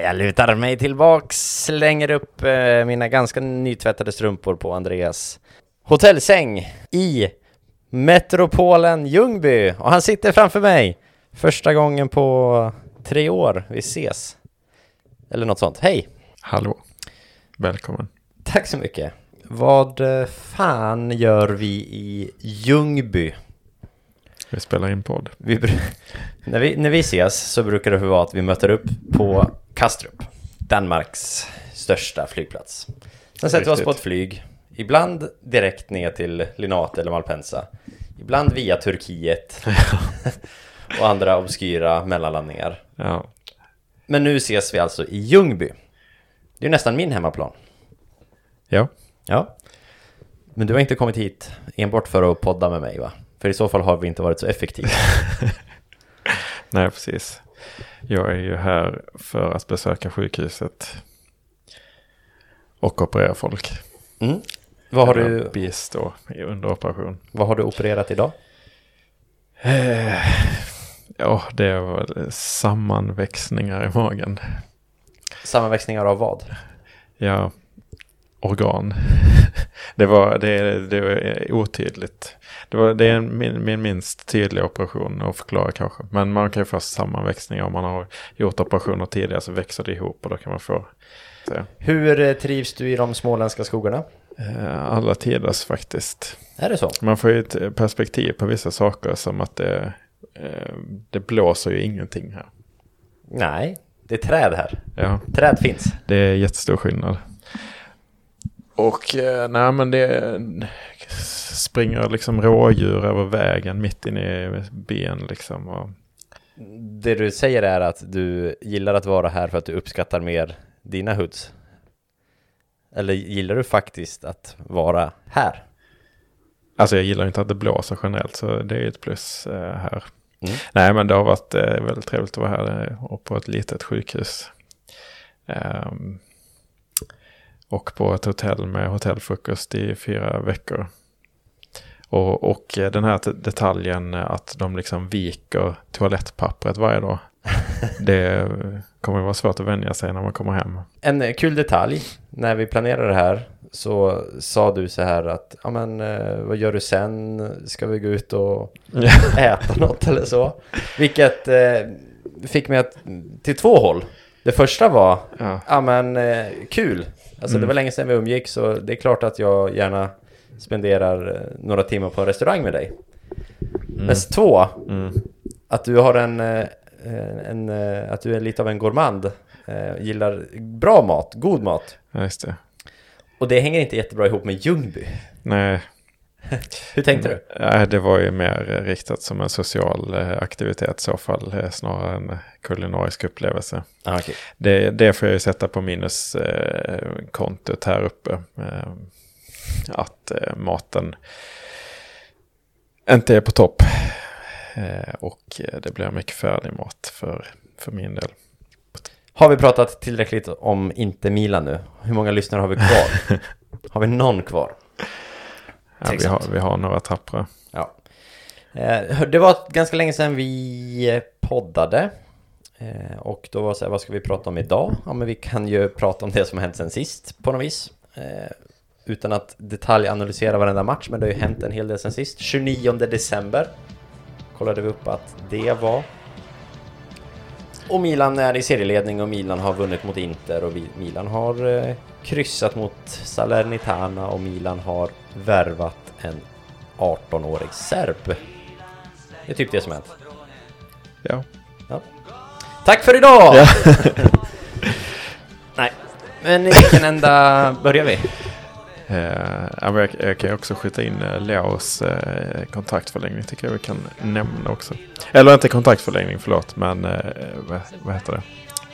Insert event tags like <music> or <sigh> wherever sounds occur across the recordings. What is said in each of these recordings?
Jag lutar mig tillbaks, slänger upp eh, mina ganska nytvättade strumpor på Andreas hotellsäng i metropolen Ljungby och han sitter framför mig. Första gången på tre år vi ses. Eller något sånt. Hej! Hallå, välkommen. Tack så mycket. Vad eh, fan gör vi i Ljungby? Vi spelar in podd. Vi, <laughs> när, vi, när vi ses så brukar det vara att vi möter upp på Kastrup, Danmarks största flygplats. Sen sätter vi oss på ett flyg, ibland direkt ner till Linate eller Malpensa, ibland via Turkiet <laughs> och andra obskyra mellanlandningar. Ja, Men nu ses vi alltså i Ljungby. Det är nästan min hemmaplan. ja. Ja. Men du har inte kommit hit enbart för att podda med mig va? För i så fall har vi inte varit så effektiva. <laughs> nej precis. Jag är ju här för att besöka sjukhuset och operera folk. Mm. Vad, har Eller du, Bistå under operation. vad har du opererat idag? Eh, Ja, det var sammanväxningar i magen. Sammanväxningar av vad? Ja, organ. <laughs> Det var, det, det var otydligt. Det, var, det är min, min minst tydliga operation att förklara kanske. Men man kan ju få sammanväxningar om man har gjort operationer tidigare så växer det ihop och då kan man få så, Hur eh, trivs du i de småländska skogarna? eh, alla tiders faktiskt. Är det så? Man får ju ett perspektiv på vissa saker som att det, eh, det blåser ju ingenting här. Nej, det är träd här. Ja, Träd finns. det är jättestor skillnad. Och eh, nej men det springer liksom rådjur över vägen mitt inne i byn liksom. Och, Det du säger är att du gillar att vara här för att du uppskattar mer dina hoods. Eller gillar du faktiskt att vara här? alltså jag gillar inte att det blåser generellt så det är ett plus eh, här. Mm. Nej men det har varit eh, väldigt trevligt att vara här och på ett litet sjukhus. Ehm, och på ett hotell med hotellfrukost i fyra veckor. Och, och eh, den här detaljen att de liksom viker toalettpappret varje dag. <laughs> Det kommer vara svårt att vänja sig när man kommer hem. En eh, kul detalj, när vi planerade det här så sa du så här att ja men eh, vad gör du sen? Ska vi gå ut och <laughs> äta något eller så? Vilket eh, fick mig att, till två håll. Det första var Ja, Ja men eh, kul. Alltså det Mm. var länge sedan vi umgicks så det är klart att jag gärna spenderar eh, några timmar på en restaurang med dig. Men två, mm. att du har en, eh, en, eh, att du är lite av en gourmand. Gillar bra mat, god mat. ja just det. Och det hänger inte jättebra ihop med Ljungby. Nej, <laughs> Hur tänkte du? Nej, det var ju mer eh, riktat som en social eh, aktivitet i så fall, eh, snarare än kulinarisk upplevelse. Ah, okej. Det, det får jag ju sätta på minuskontot här uppe. Eh, att eh, maten inte är på topp. Eh, och eh, det blir mycket färdig mat för, för min del. Har vi pratat tillräckligt om inte Milan nu? Hur många lyssnare har vi kvar? <laughs> har vi någon kvar? Ja, vi, har, vi har några tappra. Ja. Eh, Det var ganska länge sedan vi eh, poddade. Eh, Och då var det så här, vad ska vi prata om idag? Ja, men vi kan ju prata om det som hänt sen sist på något vis. Utan att detaljanalysera varenda match, men det har ju hänt en hel del sen sist. 29 december kollade vi upp att det var. Och Milan är i serieledning och Milan har vunnit mot Inter och Milan har kryssat mot Salernitana och Milan har värvat en 18-årig serb. Det är typ det som hänt. Ja. Ja. Tack för idag! Ja. <laughs> Nej, men i vilken ända börjar vi? Men jag, jag kan också skjuta in eh, Leos eh, kontraktförlängning tycker jag vi kan nämna också. Eller inte kontraktförlängning, förlåt, men eh, vad, vad heter det?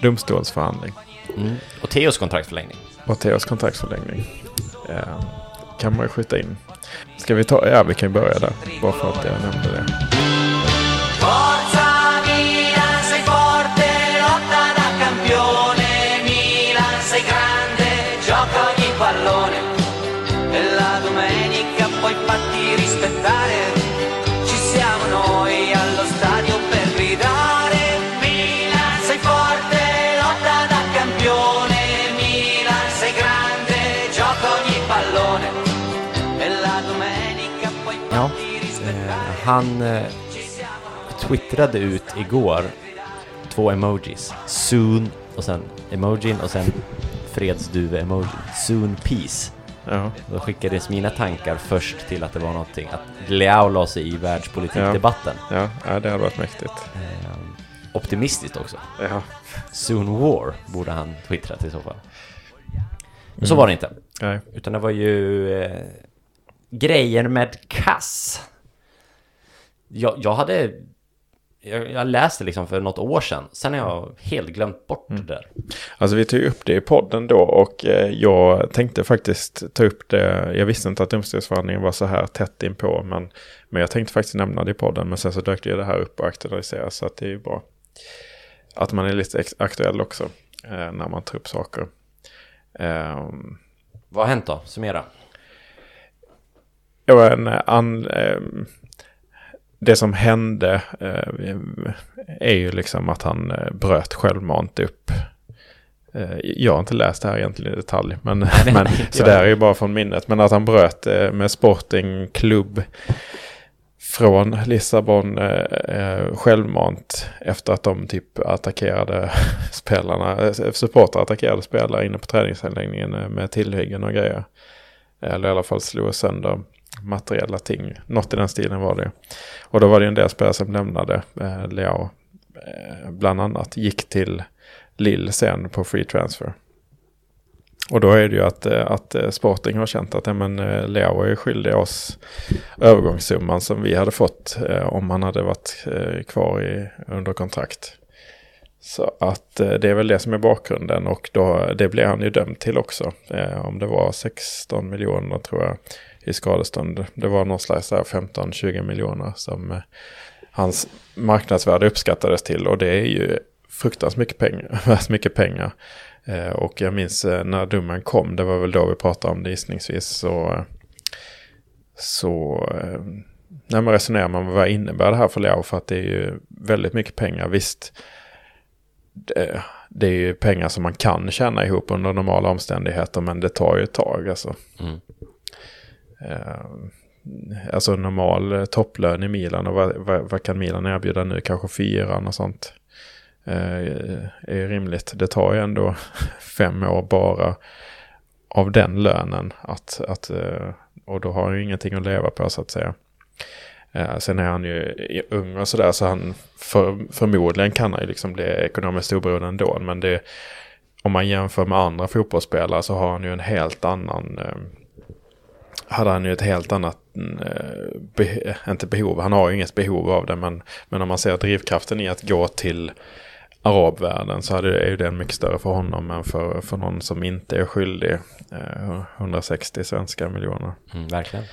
Domstolsförhandling. Mm. Och Theos kontraktförlängning. Och Theos kontraktsförlängning. Eh, kan man ju skjuta in. Ska vi ta, ja vi kan börja där. Bara för att jag nämnde det. Pallone. E la domenica puoi fatti rispettare. Han eh, twittrade ut igår två emojis. Soon och sen emojin och sen fredsduve-emojin. Soon peace. Ja, Då skickades mina tankar först till att det var någonting, att Leao la sig i världspolitikdebatten. ja, ja, det hade varit mäktigt. Eh, optimistiskt också. Ja, Soon war borde han twittrat i så fall. Men så var det inte. nej. Utan det var ju eh, grejer med kass. Jag, jag hade... Jag, jag läste liksom för något år sedan. Sen har jag helt glömt bort det där. Alltså vi tog upp det i podden då och eh, jag tänkte faktiskt ta upp det. Jag visste inte att domstolsförhandlingen var så här tätt inpå men, men jag tänkte faktiskt nämna det i podden men sen så dök det här upp och aktualiseras så att det är ju bra. Att man är lite aktuell också eh, när man tar upp saker. Ehm, Vad har hänt då? Summera. Ja, en an, ehm, det som hände eh, är ju liksom att han eh, bröt självmant upp. Eh, jag har inte läst det här egentligen i detalj, men, <laughs> men så Ja. det här är ju bara från minnet. Men att han bröt med Sporting Club från Lissabon eh, självmant efter att de typ attackerade <laughs> spelarna, supportrar attackerade spelare inne på träningsanläggningen med tillhyggen och grejer. Eller i alla fall slog sönder materiella ting. Något i den stilen var det. Och då var det en del spelare som lämnade eh, Leao. Eh, bland annat gick till Lille sen på free transfer. Och då är det ju att, eh, att eh, Sporting har känt att ja, men, eh, Leao är skyldig oss övergångssumman som vi hade fått eh, om han hade varit eh, kvar i, under kontrakt. Så att eh, det är väl det som är bakgrunden och då, det blev han ju dömd till också. Eh, om det var 16 miljoner tror jag i skadestånd. Det var någon slags eh, 15-20 miljoner som eh, hans marknadsvärde uppskattades till och det är ju fruktansvärt mycket pengar. <laughs> mycket pengar. Eh, och jag minns när domen kom, det var väl då vi pratade om det gissningsvis, så, så när man resonerar man vad innebär det här för Leo? För att det är ju väldigt mycket pengar. Visst, det, det är ju pengar som man kan tjäna ihop under normala omständigheter, men det tar ju ett tag alltså. Mm. Eh, alltså normal eh, topplön i Milan och vad, vad, vad kan Milan erbjuda nu? Kanske fyran och sånt. Eh, är ju rimligt. Det tar ju ändå <laughs> fem år bara av den lönen. Att, att, eh, och då har han ju ingenting att leva på så att säga. Eh, sen är han ju ung och sådär så han för, förmodligen kan han ju liksom bli ekonomiskt oberoende ändå. Men det, om man jämför med andra fotbollsspelare så har han ju en helt annan eh, hade han ju ett helt annat, eh, be, inte behov, han har ju inget behov av det, men, men om man ser drivkraften i att gå till arabvärlden så hade, är ju den mycket större för honom än för, för någon som inte är skyldig eh, 160 svenska miljoner. Mm, verkligen.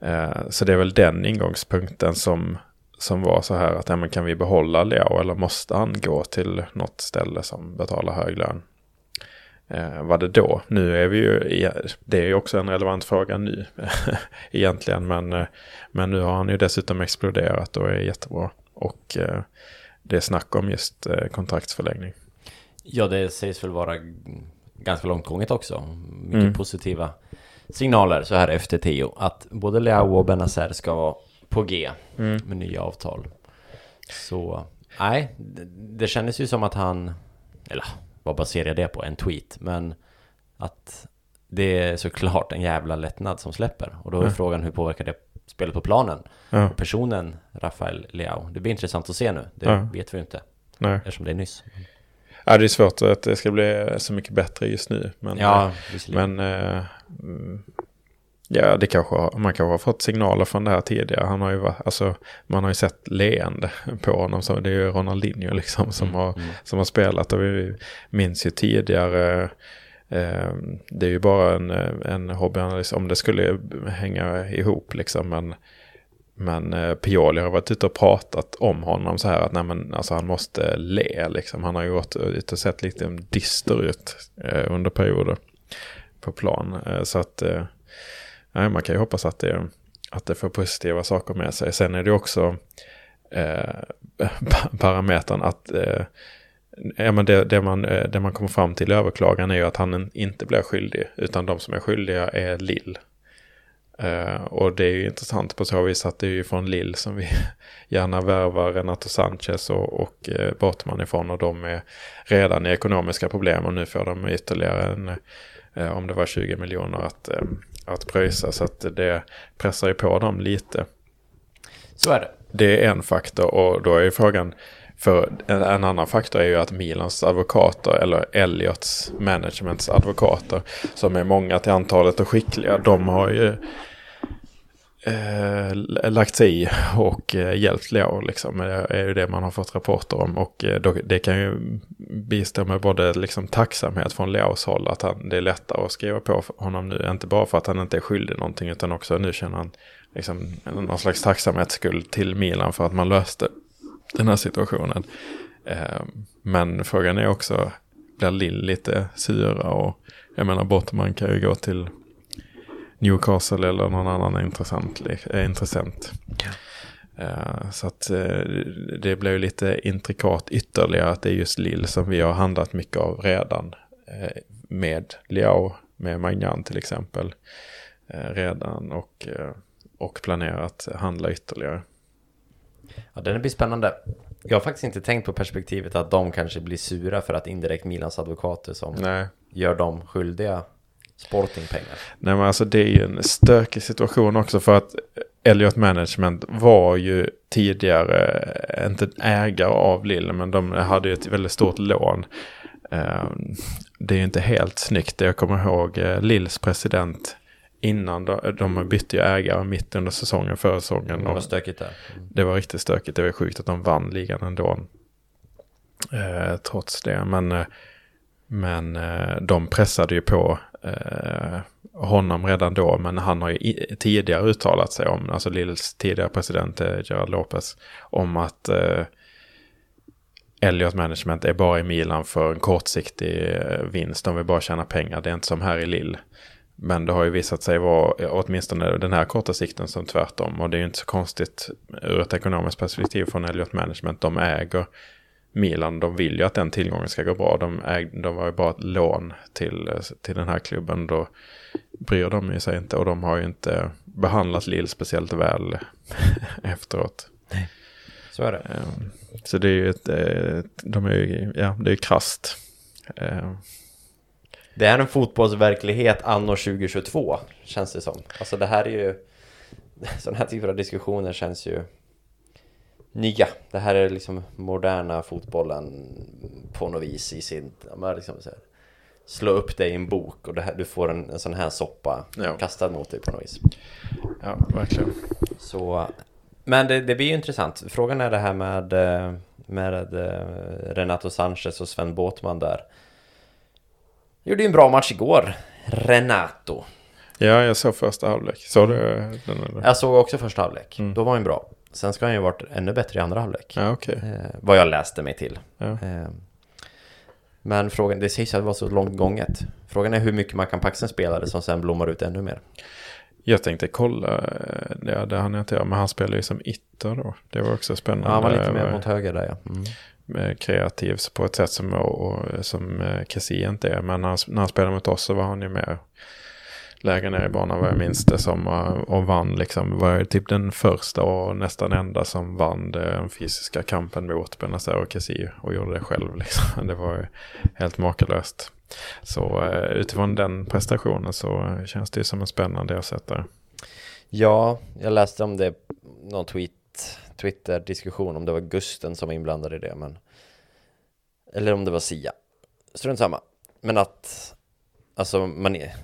Eh, så det är väl den ingångspunkten som, som var så här att ja, men kan vi behålla Leo eller måste han gå till något ställe som betalar hög lön? Eh, var det då? Nu är vi ju, det är ju också en relevant fråga nu <laughs> egentligen, men, eh, men nu har han ju dessutom exploderat och är jättebra. Och eh, det är snack om just eh, kontraktsförlängning. Ja, det sägs väl vara ganska långt gånget också. Mycket Mm. positiva signaler så här efter Tio. Att både Leao och Benazer ska vara på G Mm. med nya avtal. Så, nej, det, det kändes ju som att han, eller vad baserar jag det på? En tweet, men att det är såklart en jävla lättnad som släpper. Och då är Mm. frågan hur påverkar det spelet på planen? Ja, Och personen Rafael Leao. Det blir intressant att se nu. Det Ja. vet vi ju inte nej. eftersom det är nyss. Ja, det är svårt att det ska bli så mycket bättre just nu. Men, Ja, visserligen. Men eh, mm, ja, det kanske har, man kanske har fått signaler från det här tidigare. Han har ju alltså, man har ju sett leende på honom. Så det är ju Ronaldinho liksom som, Mm, har, som har spelat. Och vi minns ju tidigare, eh, det är ju bara en, eh, en hobbyanalys om det skulle hänga ihop liksom. Men, men eh, Pioli har varit ute och pratat om honom så här att nej, men, alltså, han måste le. Liksom. Han har ju gått ut och sett lite dyster ut eh, under perioder på plan. Eh, så att nej, man kan ju hoppas att det, att det får positiva saker med sig. Sen är det också eh, <laughs> parametern att eh, ja, men det, det, man, eh, det man kommer fram till i överklagan är ju att han inte blir skyldig. Utan de som är skyldiga är Lill. Eh, och det är ju intressant på så vis att det är ju från Lill som vi <laughs> gärna värvar Renato Sanchez och, och eh, Bortman ifrån och de är redan i ekonomiska problem och nu får de ytterligare en, eh, om det var 20 miljoner att, eh, att pröjsa så att det pressar ju på dem lite. Så är det. Det är en faktor och då är ju frågan, för en, en annan faktor är ju att Milans advokater, eller Elliots managements advokater, som är många till antalet och skickliga, de har ju eh, lagt sig i och eh, hjälpt Leo. Liksom. Det är ju det man har fått rapporter om. Och eh, då, det kan ju bistå med både liksom, tacksamhet från Leos håll. Att han, det är lättare att skriva på honom nu. Inte bara för att han inte är skyldig någonting. Utan också nu känner han liksom, någon slags tacksamhetsskuld till Milan för att man löste den här situationen. Eh, men frågan är också, blir Lill lite sura? Och jag menar, Bortman kan ju gå till Newcastle eller någon annan intressant, eh, intressent. Eh, så att eh, det blev lite intrikat ytterligare att det är just Lill som vi har handlat mycket av redan. eh, med Liao, med Magnan till exempel. redan och, och planerat handla ytterligare. Ja, den blir spännande. Jag har faktiskt inte tänkt på perspektivet att de kanske blir sura för att indirekt Milans advokater som Nej. gör dem skyldiga Sportingpengar. Nej men alltså det är ju en stökig situation också för att Elliot Management var ju tidigare, eh, inte ägare av Lille, men de hade ju ett väldigt stort lån. Eh, Det är ju inte helt snyggt. Jag kommer ihåg eh, Lills president innan de, de bytte ju ägare mitt under säsongen, förra säsongen. Det var stökigt där. det var riktigt stökigt. Det var sjukt att de vann ligan ändå. Eh, trots det. Men, eh, men eh, de pressade ju på eh, honom redan då. Men han har ju tidigare uttalat sig om, alltså Lills tidigare president eh, Gerard Lopez, om att eh, Elliot Management är bara i Milan för en kortsiktig eh, vinst. De vill bara tjäna pengar. Det är inte som här i Lill. Men det har ju visat sig vara, eh, åtminstone den här korta sikten, som tvärtom. Och det är ju inte så konstigt ur ett ekonomiskt perspektiv från Elliot Management. De äger Milan, de vill ju att den tillgången ska gå bra. De, äg, de var ju bara ett lån till, till den här klubben. Då bryr de ju sig inte. Och de har ju inte behandlat Lill speciellt väl <laughs> efteråt. Så är det. Ehm, Så det är ju ett, de är ju, ja, det är ju krasst. Ehm, Det är en fotbollsverklighet anno 2022, känns det som. Alltså det här är ju... <laughs> Sådana här typer av diskussioner känns ju nya. Det här är liksom moderna fotbollen på något vis i sin... Liksom så här, slå upp dig i en bok och här, du får en, en sån här soppa Ja. kastad mot dig på något vis. Ja, verkligen. Så, men det, det blir ju intressant. Frågan är det här med, eh, med eh, Renato Sanchez och Sven Båtman där. Gjorde ju en bra match igår, Renato. Ja, jag såg första halvlek. Såg du den? Eller? Jag såg också första halvlek. Mm. Då var han bra. Sen ska han ju varit ännu bättre i andra halvlek. Ja, okej. Eh, vad jag läste mig till. Ja. Eh, men frågan, det sägs att det var så långt gånget. Frågan är hur mycket man kan paxa en spelare som sen blommar ut ännu mer. Jag tänkte kolla, eh, det, det hann jag inte göra, men han spelar ju som ytter då. Det var också spännande. Ja, han var lite mer Eh, mot höger där ja. Mm. eh, kreativ på ett sätt som, och, som Kessie inte är. Men när han, när han spelade mot oss så var han ju mer lägre ner i banan vad jag minns det som. Eh, och, vann liksom, var typ den första och nästan enda som vann den eh, fysiska kampen mot Benazer och Kessie. Och gjorde det själv <laughs> liksom. Det var helt makalöst. Så eh, utifrån den prestationen så känns det ju som en spännande ersättare. Ja, jag läste om det, någon tweet, Twitter-diskussion om det var Gusten som var inblandad i det, men... Eller om det var Sia. Strunt samma. Men att, alltså man är...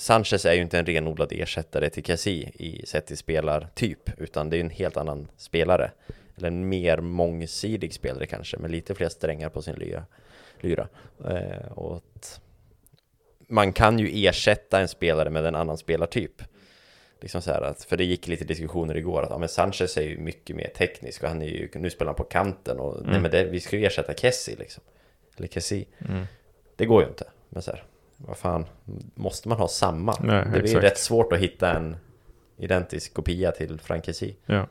Sanchez är ju inte en renodlad ersättare till Cassie i sett till spelartyp, utan det är en helt annan spelare. Eller en mer mångsidig spelare kanske, med lite fler strängar på sin lyra. lyra. Eh, och man kan ju ersätta en spelare med en annan spelartyp. Liksom så att, för det gick lite diskussioner igår att ja, men Sanchez är ju mycket mer teknisk och han är ju, nu spelar han på kanten och nej men det, vi ska ju ersätta Kessie liksom. Eller Kessie. Det går ju inte. Men så här, vad fan, måste man ha samma? Nej, det blir ju rätt svårt att hitta en identisk kopia till Frank Kessie. Ja.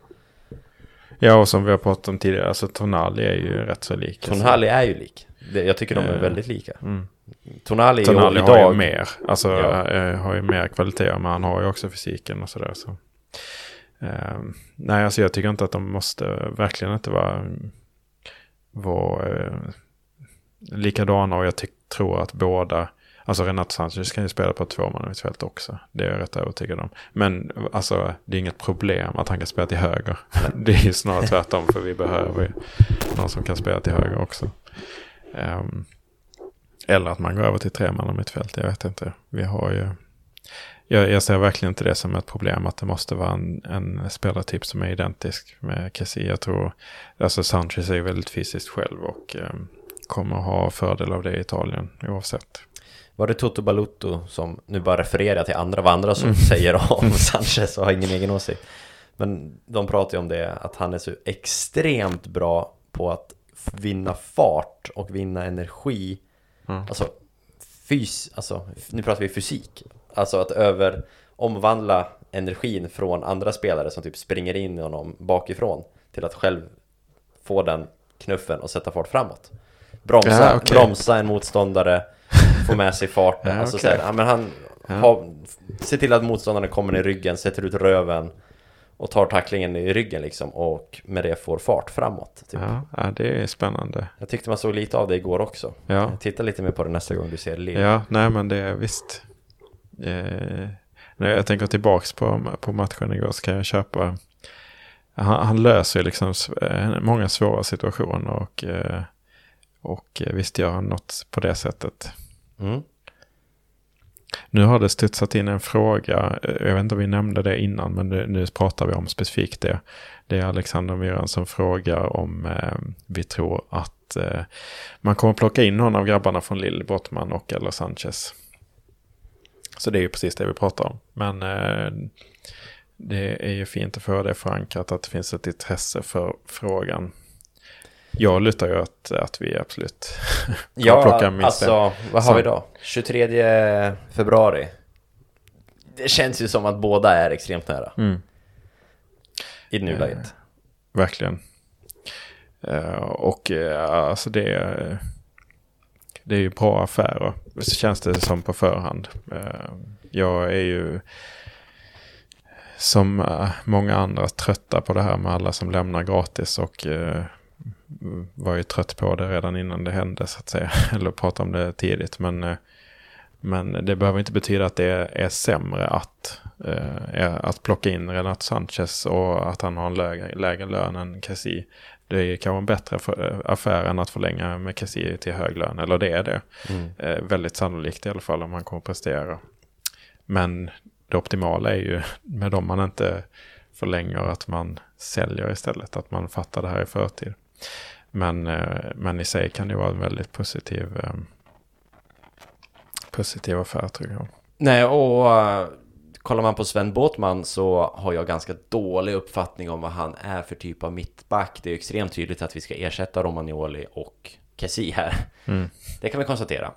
Ja, och som vi har pratat om tidigare, alltså Tonali är ju rätt så lik. Tonali är ju lik. Jag tycker de är Eh, väldigt lika. Mm. Tonali, Tonali är ju har ju idag... mer, alltså Ja. eh, har ju mer kvaliteter, men han har ju också fysiken och sådär. Så. Eh, nej, alltså jag tycker inte att de måste, verkligen inte vara, vara eh, likadana och jag tror att båda, alltså Renato Sanchez kan ju spela på två man mittfält också. Det är jag rätt övertygad om. Men alltså det är inget problem att han kan spela till höger. Det är ju snarare tvärtom för vi behöver ju någon som kan spela till höger också. Ehm, eller att man går över till tre man mittfält, jag vet inte. Vi har ju... Jag, jag ser verkligen inte det som ett problem att det måste vara en, en spelartyp som är identisk med Kessie. Jag tror, alltså Sanchez är ju väldigt fysiskt själv och ehm, kommer ha fördel av det i Italien oavsett. Var det Toto Balutto som, nu bara refererar till andra vad andra Mm. som säger om <laughs> Sanchez och har ingen egen åsikt. Men de pratar ju om det, att han är så extremt bra på att vinna fart och vinna energi. Mm. Alltså, fys, alltså, nu pratar vi fysik. Alltså att över, omvandla energin från andra spelare som typ springer in i honom bakifrån till att själv få den knuffen och sätta fart framåt. Bromsa, Ja, okej. bromsa en motståndare, få med sig farten. Ja, alltså, okej. så här, men han Ja. har, ser till att motståndaren kommer i ryggen, sätter ut röven och tar tacklingen i ryggen liksom och med det får fart framåt. Typ. Ja, det är spännande. Jag tyckte man såg lite av det igår också. Ja, Titta lite mer på det nästa gång du ser Lill. ja nej men det är visst. Eh, när jag tänker tillbaks på, på matchen igår så kan jag köpa. Han, han löser liksom eh, många svåra situationer och, eh, och eh, visst gör han något på det sättet. Mm. Nu har det studsat in en fråga, jag vet inte om vi nämnde det innan, men nu, nu pratar vi om specifikt det. Det är Alexander Myran som frågar om eh, vi tror att eh, man kommer plocka in någon av grabbarna från Lill, Brottman och eller Sanchez. Så det är ju precis det vi pratar om. Men eh, det är ju fint att få det förankrat, att det finns ett intresse för frågan. Jag lutar ju att, att vi absolut <laughs> kommer plocka Ja, minst en. alltså vad har vi då? 23 februari. Det känns ju som att båda är extremt nära Mm. i nuläget. Verkligen. Eh, och eh, alltså det, är- det är ju bra affärer. Så känns det som på förhand. Eh, jag är ju som eh, många andra trötta på det här med alla som lämnar gratis och eh, var ju trött på det redan innan det hände så att säga. <laughs> Eller prata om det tidigt. Men, eh, men det behöver inte betyda att det är, sämre att, eh, att plocka in Renato Sanchez och att han har en lägre, lägre lön än Kessie. Det är kanske en bättre för, affär än att förlänga med Kessie till hög lön. Eller det är det. Mm. Eh, väldigt sannolikt i alla fall om han kommer att prestera. Men det optimala är ju med dem man inte förlänger att man säljer istället. Att man fattar det här i förtid. Men, eh, men i sig kan det vara en väldigt positiv, eh, positiv affär tror jag. Nej, och uh, kollar man på Sven Båtman så har jag ganska dålig uppfattning om vad han är för typ av mittback. Det är extremt tydligt att vi ska ersätta Romagnoli och Kessie här. Mm. Det kan vi konstatera.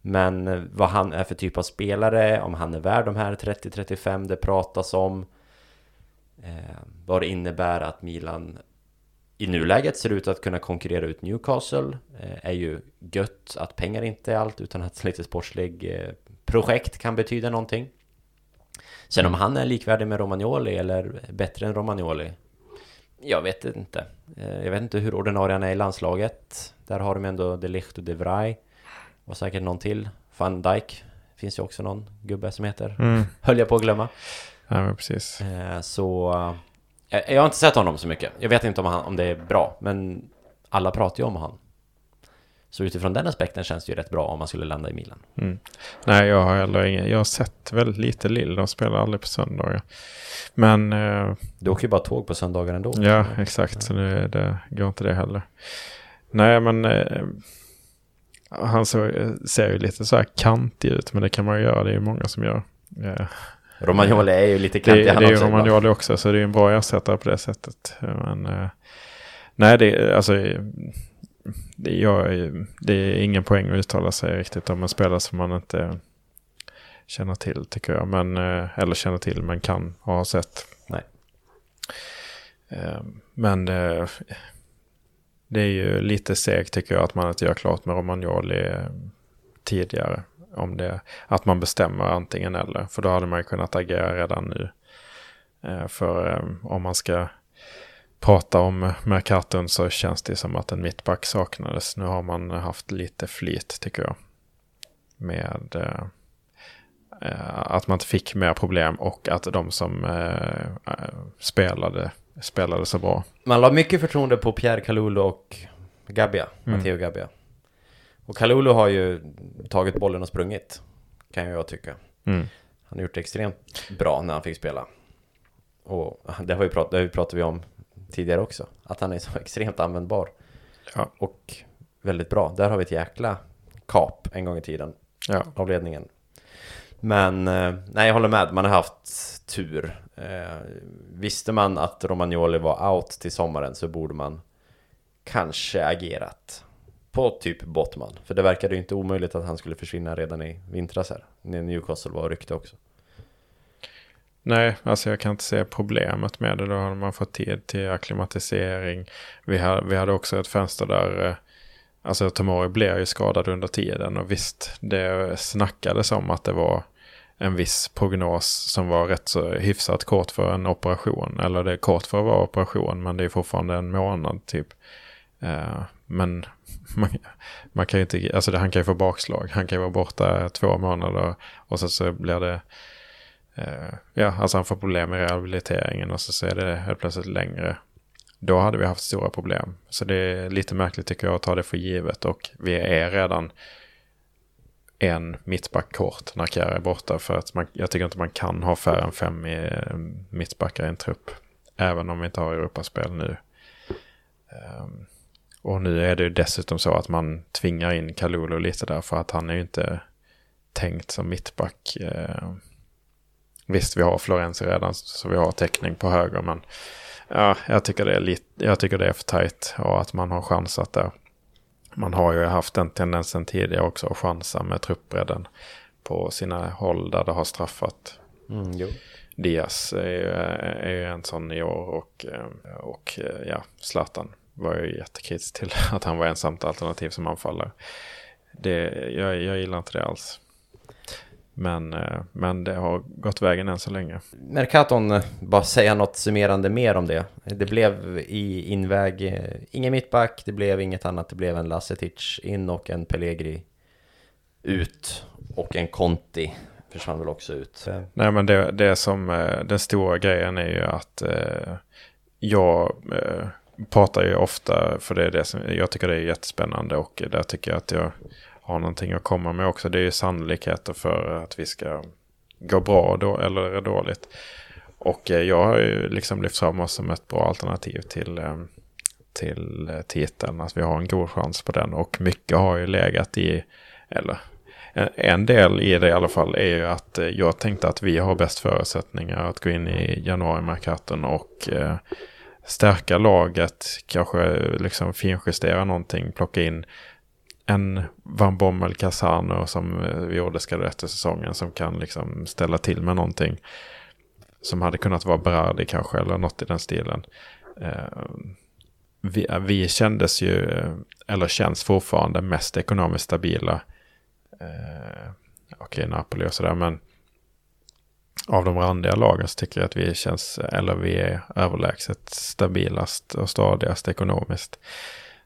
Men vad han är för typ av spelare, om han är värd de här 30-35 det pratas om. Eh, vad det innebär att Milan i nuläget ser ut att kunna konkurrera ut Newcastle. Eh, är ju gött att pengar inte är allt utan att <laughs> lite sportslig eh, projekt kan betyda någonting. Sen om han är likvärdig med Romagnoli eller bättre än Romagnoli? Jag vet inte. Eh, Jag vet inte hur ordinarie han är i landslaget. Där har de ändå De Ligt och De Vrij. Och säkert någon till. Van Dijk finns ju också någon gubbe som heter. Mm. <laughs> Höll jag på att glömma. Ja, precis. Så... Jag har inte sett honom så mycket. Jag vet inte om, han, om det är bra. Men alla pratar ju om honom. Så utifrån den aspekten känns det ju rätt bra om man skulle landa i Milan. Mm. Nej, jag har heller ingen. Jag har sett väldigt lite Lill. De spelar aldrig på söndagar. Men eh, Du åker ju bara tåg på söndagar ändå. ja, exakt. Så nu det, går inte det heller. Nej, men eh, han så, ser ju lite så här kantig ut. Men det kan man ju göra. Det är ju många som gör. Eh, Romagnoli är ju lite Det, klantig det han är ju också. Romagnoli också, så det är en bra ersättare på det sättet. Men, eh, nej, det, är- alltså, det, jag, det är ingen poäng att uttala sig riktigt om en spelare som man inte känner till, tycker jag. Men, eh, eller känner till, men kan ha sett. Nej. Eh, Men eh, det är ju lite segt tycker jag att man inte gör klart med Romagnoli tidigare. Om det, att man bestämmer antingen eller. För då hade man kunnat agera redan nu. Eh, för eh, om man ska prata om Mercaton så känns det som att en mittback saknades. Nu har man haft lite flit tycker jag. Med eh, att man inte fick mer problem och att de som spelade spelade så bra. Man la mycket förtroende på Pierre Kalulu och Gabbia, Mm. Matteo Gabbia. Och Kalulu har ju tagit bollen och sprungit, kan jag tycka. Mm. Han har gjort det extremt bra när han fick spela. Och det har vi pratat, det har vi pratat vi om tidigare också. Att han är så <laughs> extremt användbar. Ja. Och väldigt bra. Där har vi ett jäkla kap en gång i tiden Ja, av ledningen. Men eh, nej, jag håller med. Man har haft tur. Eh, visste man att Romagnoli var out till sommaren så borde man kanske agerat på typ Bottman. För det verkade ju inte omöjligt att han skulle försvinna redan i vintras här. När Newcastle var och ryckte också. Nej, alltså jag kan inte se problemet med det. Då hade man fått tid till akklimatisering. Vi hade, vi hade också ett fönster där, eh, alltså Tomori blev ju skadad under tiden. Och visst, det snackades om att det var en viss prognos som var rätt så hyfsat kort för en operation. Eller det är kort för att vara operation, men det är fortfarande en månad typ. Eh, men man, man kan ju inte, alltså det, han kan ju få bakslag. Han kan ju vara borta två månader och sen så blir det Eh, ja, alltså han får problem med rehabiliteringen och så, så är det helt plötsligt längre. Då hade vi haft stora problem. Så det är lite märkligt tycker jag att ta det för givet och vi är redan en mittback kort när Kjär är borta för att man, jag tycker inte man kan ha färre än fem i, eh, mittbackar i en trupp. Även om vi inte har Europaspel nu. Um, och nu är det ju dessutom så att man tvingar in Kalulu lite där för att han är ju inte tänkt som mittback. Eh, Visst, vi har Florenzi redan så vi har täckning på höger, men ja, jag, tycker det är lite, jag tycker det är för tajt och att man har chansat där. Man har ju haft den tendensen tidigare också att chansa med truppbredden på sina håll där det har straffat. Mm, jo. Diaz är ju, är ju en sån i år och, eh, och eh, ja, Zlatan var ju jättekritisk till <laughs> att han var ensamt alternativ som anfallare. Det, jag, jag gillar inte det alls. Men, eh, men det har gått vägen än så länge. Mercaton, eh, bara säga något summerande mer om det. Det blev i inväg eh, ingen mittback, det blev inget annat. Det blev en Lasetic in och en Pellegri ut. Och en Conti försvann väl också ut. Nej men det, det som, den stora grejen är ju att jag pratar ju ofta, för det är det som, jag tycker det är jättespännande och där tycker jag att jag har någonting att komma med också. Det är ju sannolikheter för att vi ska gå bra då, eller dåligt. Och eh, jag har ju liksom lyft fram oss som ett bra alternativ till, eh, till eh, titeln. Att vi har en god chans på den. Och mycket har ju legat i, eller en- del i det i alla fall är ju att jag tänkte att vi har bäst förutsättningar att gå in i januari-markaten och stärka laget, kanske liksom finjustera någonting, plocka in en Van Bommel Casano som eh, vi gjorde efter säsongen som kan liksom ställa till med någonting. Som hade kunnat vara Berardi kanske eller något i den stilen. Eh, vi, eh, vi kändes ju, eller känns fortfarande mest ekonomiskt stabila. Okej, Okej, Napoli och sådär, men av de randiga lagen så tycker jag att vi känns, eller vi är överlägset stabilast och stadigast ekonomiskt.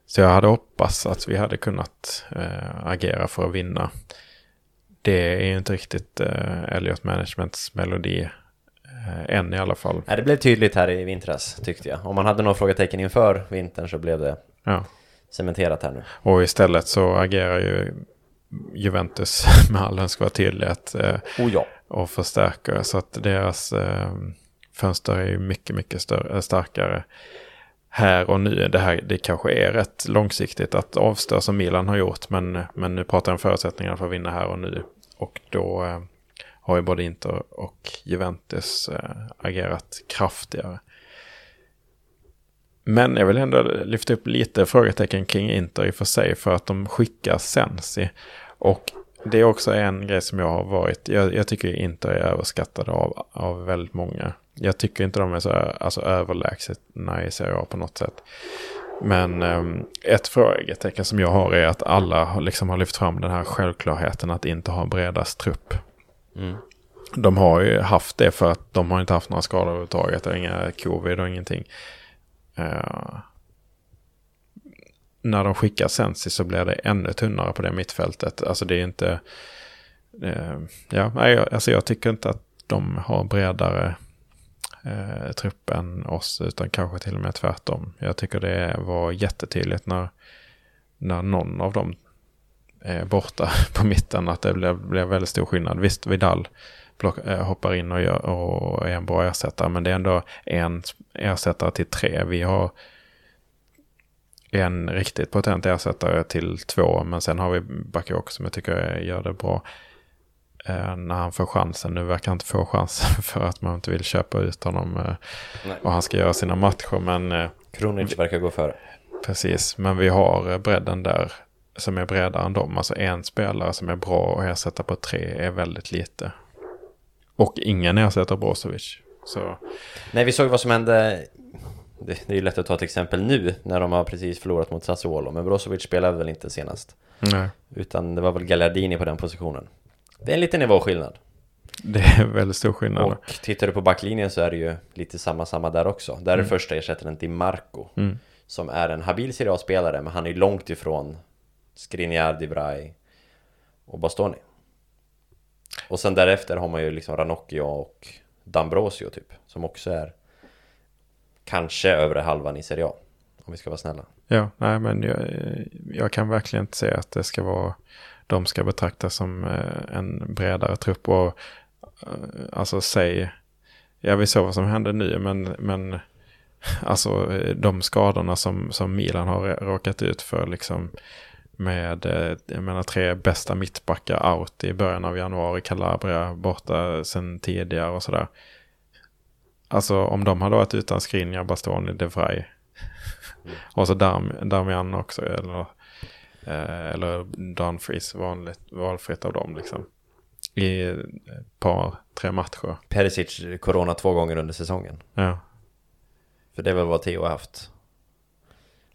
Så jag hade hoppats att vi hade kunnat eh, agera för att vinna. Det är ju inte riktigt eh, Elliot Managements melodi eh, än i alla fall. Nej, det blev tydligt här i vintras tyckte jag. Om man hade några frågetecken inför vintern så blev det Ja. cementerat här nu. Och istället så agerar ju Juventus <laughs> med all önskvärd tydlighet eh, Oh ja och förstärker. Så att deras eh, fönster är ju mycket, mycket större, eh, starkare här och nu. Det här det kanske är rätt långsiktigt att avstå som Milan har gjort. Men, men nu pratar jag om förutsättningarna för att vinna här och nu. Och då eh, har ju både Inter och Juventus eh, agerat kraftigare. Men jag vill ändå lyfta upp lite frågetecken kring Inter i och för sig för att de skickar Sensi. Och det är också en grej som jag har varit, jag, jag tycker Inter är överskattade av, av väldigt många. Jag tycker inte de är så alltså, överlägsna i Serie A på något sätt. Men ehm, ett frågetecken som jag har är att alla liksom har lyft fram den här självklarheten att inte ha bredast trupp. Mm. De har ju haft det för att de har inte haft några skador överhuvudtaget. Inga covid och ingenting. Eh, när de skickar Sensi så blir det ännu tunnare på det mittfältet. Alltså det är inte... eh, ja, nej, jag- alltså jag tycker inte att de har bredare eh, trupp än oss. Utan kanske till och med tvärtom. Jag tycker det var jättetydligt när, när någon av dem är borta <laughs> på mitten. Att det blev, blev väldigt stor skillnad. Visst, Vidal plock, eh, hoppar in och, gör, och är en bra ersättare. Men det är ändå en ersättare till tre. Vi har en riktigt potent ersättare till två. Men sen har vi Bakayoko som jag tycker gör det bra. Eh, när han får chansen. Nu verkar han inte få chansen <laughs> för att man inte vill köpa ut honom. Eh, Nej. och han ska göra sina matcher. Men eh, Kronic verkar gå före. Precis, men vi har bredden där som är bredare än dem. Alltså en spelare som är bra och ersätta på tre är väldigt lite. Och ingen ersätter Brozovic. Så Nej, vi såg vad som hände det, det är ju lätt att ta ett exempel nu när de har precis förlorat mot Sassuolo Men Brozovic spelade väl inte senast nej, Utan det var väl Gallardini på den positionen Det är en liten nivåskillnad det är väldigt stor skillnad. Och tittar du på backlinjen så är det ju lite samma samma där också Där är Mm. första ersättaren till Marco Mm. Som är en habil Serie A-spelare men han är långt ifrån Skriniar, Divrai och Bastoni Och sen därefter har man ju liksom Ranocchio och D'Ambrosio typ Som också är Kanske övre halvan i Serie A Om vi ska vara snälla Ja, nej men jag, jag kan verkligen inte säga att det ska vara, de ska betraktas som eh, en bredare trupp och eh, alltså säg, ja vi såg vad som hände nu men, men <laughs> alltså de skadorna som, som Milan har råkat ut för liksom med, eh, jag menar tre bästa mittbackar out i början av januari, Calabria borta sen tidigare och sådär. Alltså om de hade varit utan Skriniar, Bastoni, De Vrij och så Darm, Darmian också, eller, eh, eller Dunfries, vanligt, valfritt av dem liksom. I ett par, tre matcher. Perisic corona två gånger under säsongen Ja, För det är väl vad Theo har haft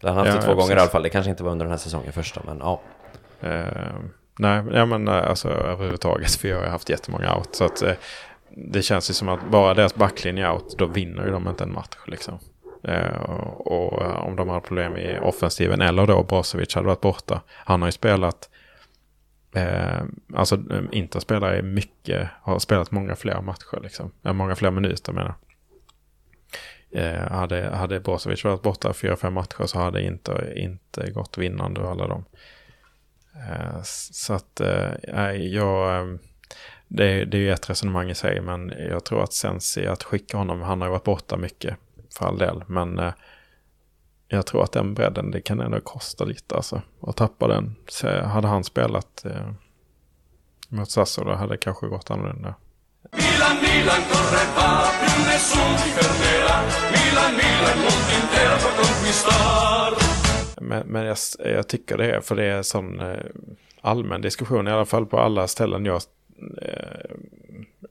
Eller han har haft Ja, det två ja, gånger i precis. alla fall Det kanske inte var under den här säsongen första men ja eh, nej, ja, men eh, alltså överhuvudtaget, <laughs> för jag har haft jättemånga out. Så att eh, det känns ju som att bara deras backlinje är out, då vinner ju de inte en match liksom. Eh, och, och om de har problem i offensiven, eller då Brozovic hade varit borta. Han har ju spelat Eh, alltså inte Inter spelar i mycket, har spelat många fler matcher liksom. Eh, många fler minuter menar jag. eh, hade, hade Brozovic varit borta fyra, fem matcher så hade Inter inte gått vinnande ur alla dem. Eh, så att, eh, nej, jag, eh, det, det är ju ett resonemang i sig, men jag tror att Sensi, att skicka honom, han har ju varit borta mycket för all del, men eh, jag tror att den bredden, det kan ändå kosta lite alltså. Att tappa den. Så hade han spelat eh, mot Sassuolo hade det kanske gått annorlunda. Milan, Milan corre va, più nessuno ti fermerà. Milan, Milan, mondo intero può conquistar. Men, men jag, jag tycker det är, för det är sån eh, allmän diskussion, i alla fall på alla ställen jag eh,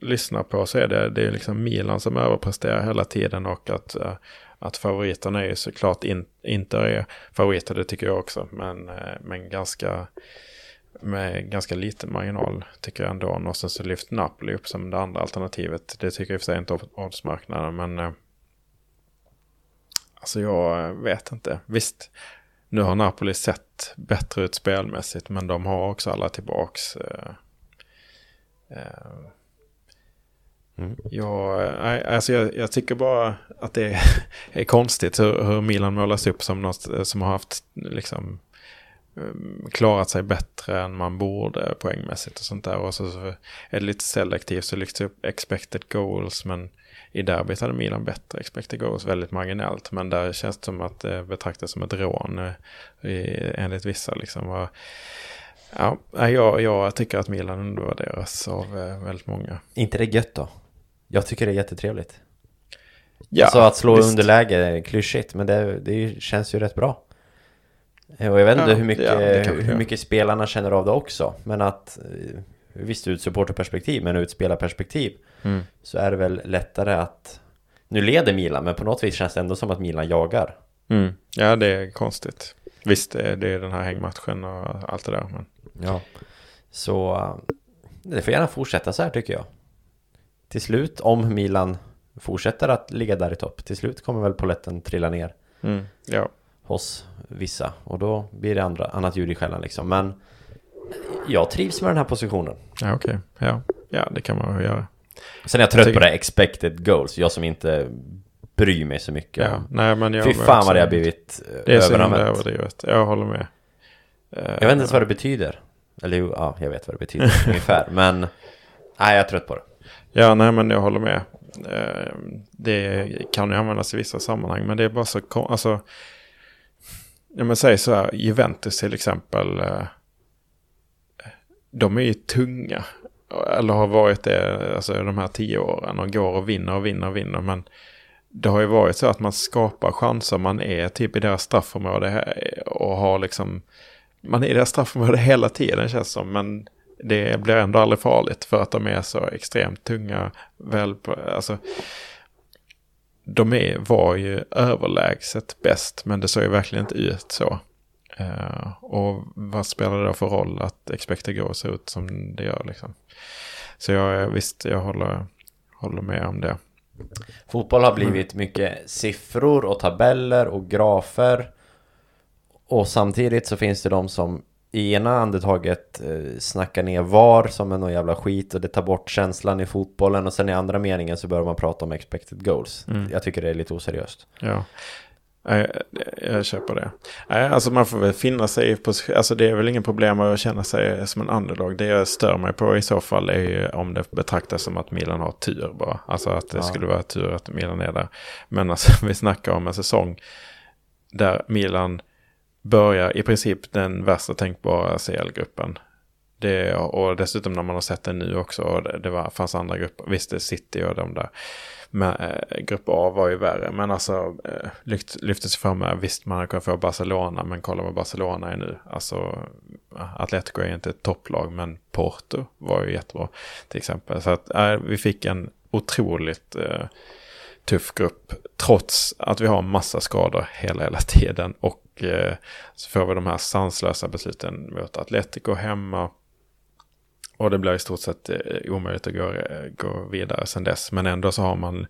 lyssnar på, så är det, det är liksom Milan som överpresterar hela tiden och att, eh, att favoriterna är ju såklart in, inte är favoriter, det tycker jag också, men, eh, men ganska med ganska liten marginal tycker jag ändå. Och sen så lyft Napoli upp som det andra alternativet. Det tycker jag i och för sig inte om oddsmarknaden, men eh, alltså jag vet inte. Visst, nu har Napoli sett bättre ut spelmässigt, men de har också alla tillbaks. Eh, Eh, eh, Mm. nej, alltså jag, jag tycker bara att det är, är <laughs> konstigt hur, hur Milan målas upp som något eh, som har haft liksom eh, klarat sig bättre än man borde poängmässigt och sånt där. Och så, så är det lite selektivt så lyfts upp expected goals men i derbyt hade Milan bättre expected goals väldigt marginellt. Men där känns det som att det betraktas som ett rån eh, i, enligt vissa liksom. Och, ja, jag, jag tycker att Milan undervärderas av eh, väldigt många. Inte det gött då? Jag tycker det är jättetrevligt Ja, Alltså att slå visst. underläge är klyschigt men det, det känns ju rätt bra Eh, Och jag vet inte Ja, hur, mycket, ja, det hur mycket spelarna känner av det också Men att eh, Visst ur ett supporterperspektiv men ur ett spelarperspektiv Mm. Så är det väl lättare att Nu leder Milan men på något vis känns det ändå som att Milan jagar Mm. Ja, det är konstigt. Visst, det är, det är den här hängmatchen och allt det där. Men... Ja. Så eh, det får gärna fortsätta så här tycker jag. Till slut, om Milan fortsätter att ligga där i topp, till slut kommer väl poletten trilla ner Mm. Ja. hos vissa. Och då blir det andra, annat ljud i skällan liksom. Men jag trivs med den här positionen. Ja, okej. Ja. ja, det kan man väl göra. Sen är jag trött Tycker- på det expected goals, jag som inte bryr mig så mycket. Ja. Nej, men jag Fy fan vad det har blivit eh, Det är så himla överanvänt. överdrivet. Jag håller med. Eh, Jag vet inte ens vad det betyder. Eller jo, ja, jag vet vad det betyder <laughs> ungefär. Men, nej, jag är trött på det. Ja, nej men jag håller med. Eh, det kan ju användas i vissa sammanhang, men det är bara så alltså. Ja, men säg så här, Juventus till exempel. Eh, de är ju tunga. Eller har varit det alltså, de här tio åren och går och vinner och vinner och vinner. Men det har ju varit så att man skapar chanser. Man är typ i deras straffområde och har liksom... Man är i deras straffområde hela tiden känns som. Men det blir ändå aldrig farligt för att de är så extremt tunga. Väl, alltså, de är, var ju överlägset bäst, men det såg ju verkligen inte ut så. Uh, och vad spelar det då för roll att expected goals ser ut som det gör liksom? Så jag, eh, visst, jag håller, håller med om det. Fotboll har blivit mycket siffror och tabeller och grafer. Och samtidigt så finns det de som i ena andetaget eh, snackar ner VAR som är någon jävla skit och det tar bort känslan i fotbollen och sen i andra meningen så börjar man prata om expected goals. Jag tycker det är lite oseriöst. Ja. Nej, Jag köper det. Alltså man får väl finna sig i position. Alltså det är väl ingen problem att känna sig som en underdog. Det jag stör mig på i så fall är ju om det betraktas som att Milan har tur bara. Alltså att det Ja. skulle vara tur att Milan är där. Men alltså <laughs> vi snackar om en säsong där Milan börjar i princip den värsta tänkbara CL-gruppen. Det, och dessutom när man har sett den nu också, och det, det var, fanns andra grupper, visst det är City och de där. Men eh, grupp A var ju värre, men alltså eh, lyft, lyftes fram med, visst man hade kunnat få Barcelona, men kolla vad Barcelona är nu. Alltså Atletico är inte ett topplag, men Porto var ju jättebra till exempel. Så att eh, vi fick en otroligt eh, tuff grupp, trots att vi har massa skador hela, hela tiden. Och eh, så får vi de här sanslösa besluten mot Atletico hemma. Och det blir i stort sett eh, omöjligt att gå, eh, gå vidare sen dess. Men ändå så har man,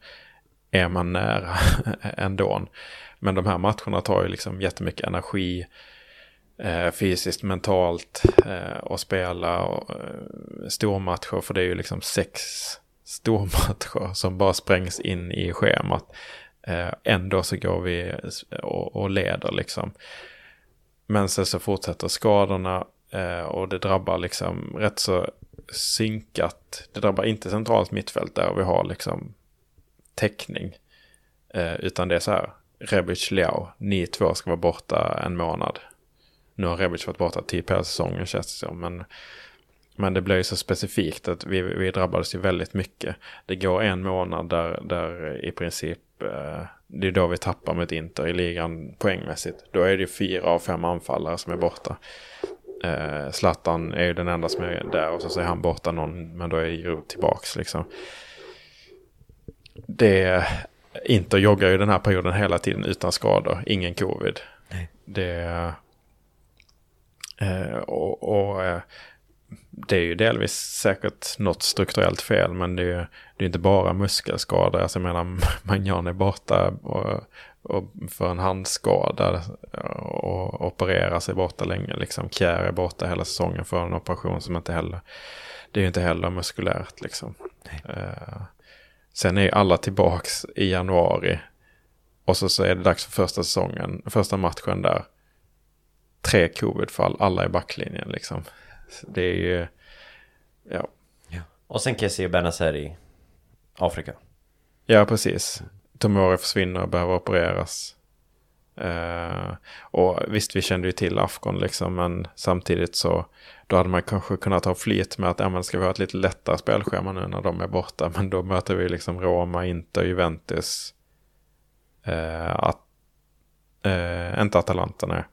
är man nära <laughs> ändå. Men de här matcherna tar ju liksom jättemycket energi. Eh, fysiskt, mentalt eh, och spela och, eh, stormatcher. För det är ju liksom sex stormatcher som bara sprängs in i schemat. Eh, ändå så går vi och, och leder liksom. Men sen så fortsätter skadorna eh, och det drabbar liksom rätt så synkat. Det drabbar inte centralt mittfält där vi har liksom täckning. Eh, utan det är så här, Rebic, Leao, ni två ska vara borta en månad. Nu har Rebic varit borta typ hela säsongen känns det som. Men, men det blir ju så specifikt att vi, vi drabbades ju väldigt mycket. Det går en månad där, där i princip det är då vi tappar mot Inter i ligan poängmässigt. Då är det ju fyra av fem anfallare som är borta. Eh, Zlatan är ju den enda som är där och så, är han borta någon, men då är Giroud tillbaks liksom. Det, Inter joggar ju den här perioden hela tiden utan skador, ingen covid. Det, eh, och, och eh, det är ju delvis säkert något strukturellt fel, men det är ju det är inte bara muskelskador. Alltså jag menar, <laughs> Magnan är borta och, och för en handskada och opererar sig borta länge. Liksom. Kjär är borta hela säsongen för en operation som inte heller, det är ju inte heller muskulärt liksom. Eh, sen är ju alla tillbaks i januari och så, så är det dags för första säsongen, första matchen där. Tre covidfall, alla i backlinjen liksom. Det är ju, ja. Och sen Kessie och Benazer i Afrika. Ja, precis. Tomori försvinner och behöver opereras. Eh, och visst, vi kände ju till Afghan liksom, men samtidigt så då hade man kanske kunnat ha flit med att ja, men ska vi ha ett lite lättare spelschema nu när de är borta. <laughs> Men då möter vi liksom Roma, Inter, Juventus. Eh, att, eh, inte Atalanta, nej.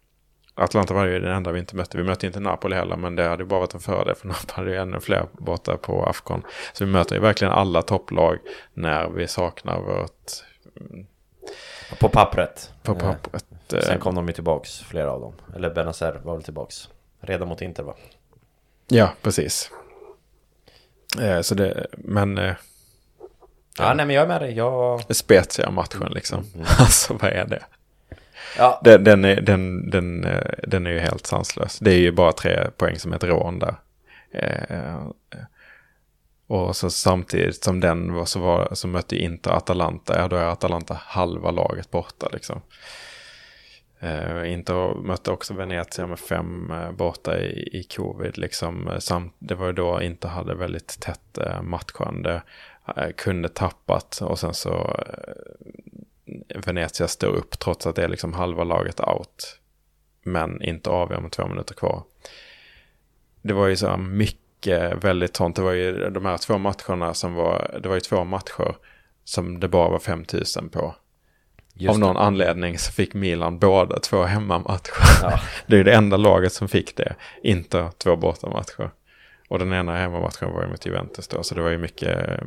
Atlanta var ju den enda vi inte mötte. Vi mötte inte Napoli heller, men det hade bara varit en fördel för <laughs> Napoli hade ju ännu fler borta på Afghan. Så vi möter ju verkligen alla topplag när vi saknar vårt På pappret. på Eh, pappret. eh, Sen kom de ju tillbaks, flera av dem. Eller Benazer var väl tillbaks. Redan mot Inter va? Ja, precis. Eh, så det, men eh, Ja, nej men jag är med dig. Jag... spetsiga matchen liksom. <laughs> Alltså vad är det? Ja, Den, den, är, den, den, eh, den är ju helt sanslös. Det är ju bara tre poäng som ett rån där. Eh, eh, och så samtidigt som den var så, var, så mötte inte Atalanta. Ja, då är Atalanta halva laget borta liksom. Eh, Inter mötte också Venezia med fem eh, borta i, i covid. Liksom. Samt, det var ju då inte hade väldigt tätt eh, matchande. Eh, kunde tappat och sen så eh, Venezia står upp trots att det är liksom halva laget out. Men inte avgör med två minuter kvar. Det var ju så mycket väldigt sånt. Det var ju de här två matcherna som var, det var ju två matcher som det bara var 5000 på. just Av någon det. anledning så fick Milan båda två hemmamatcher. Ja. <laughs> Det är det enda laget som fick det, inte två bortamatcher. Och den ena hemmamatchen var ju mot Juventus då, så det var ju mycket eh,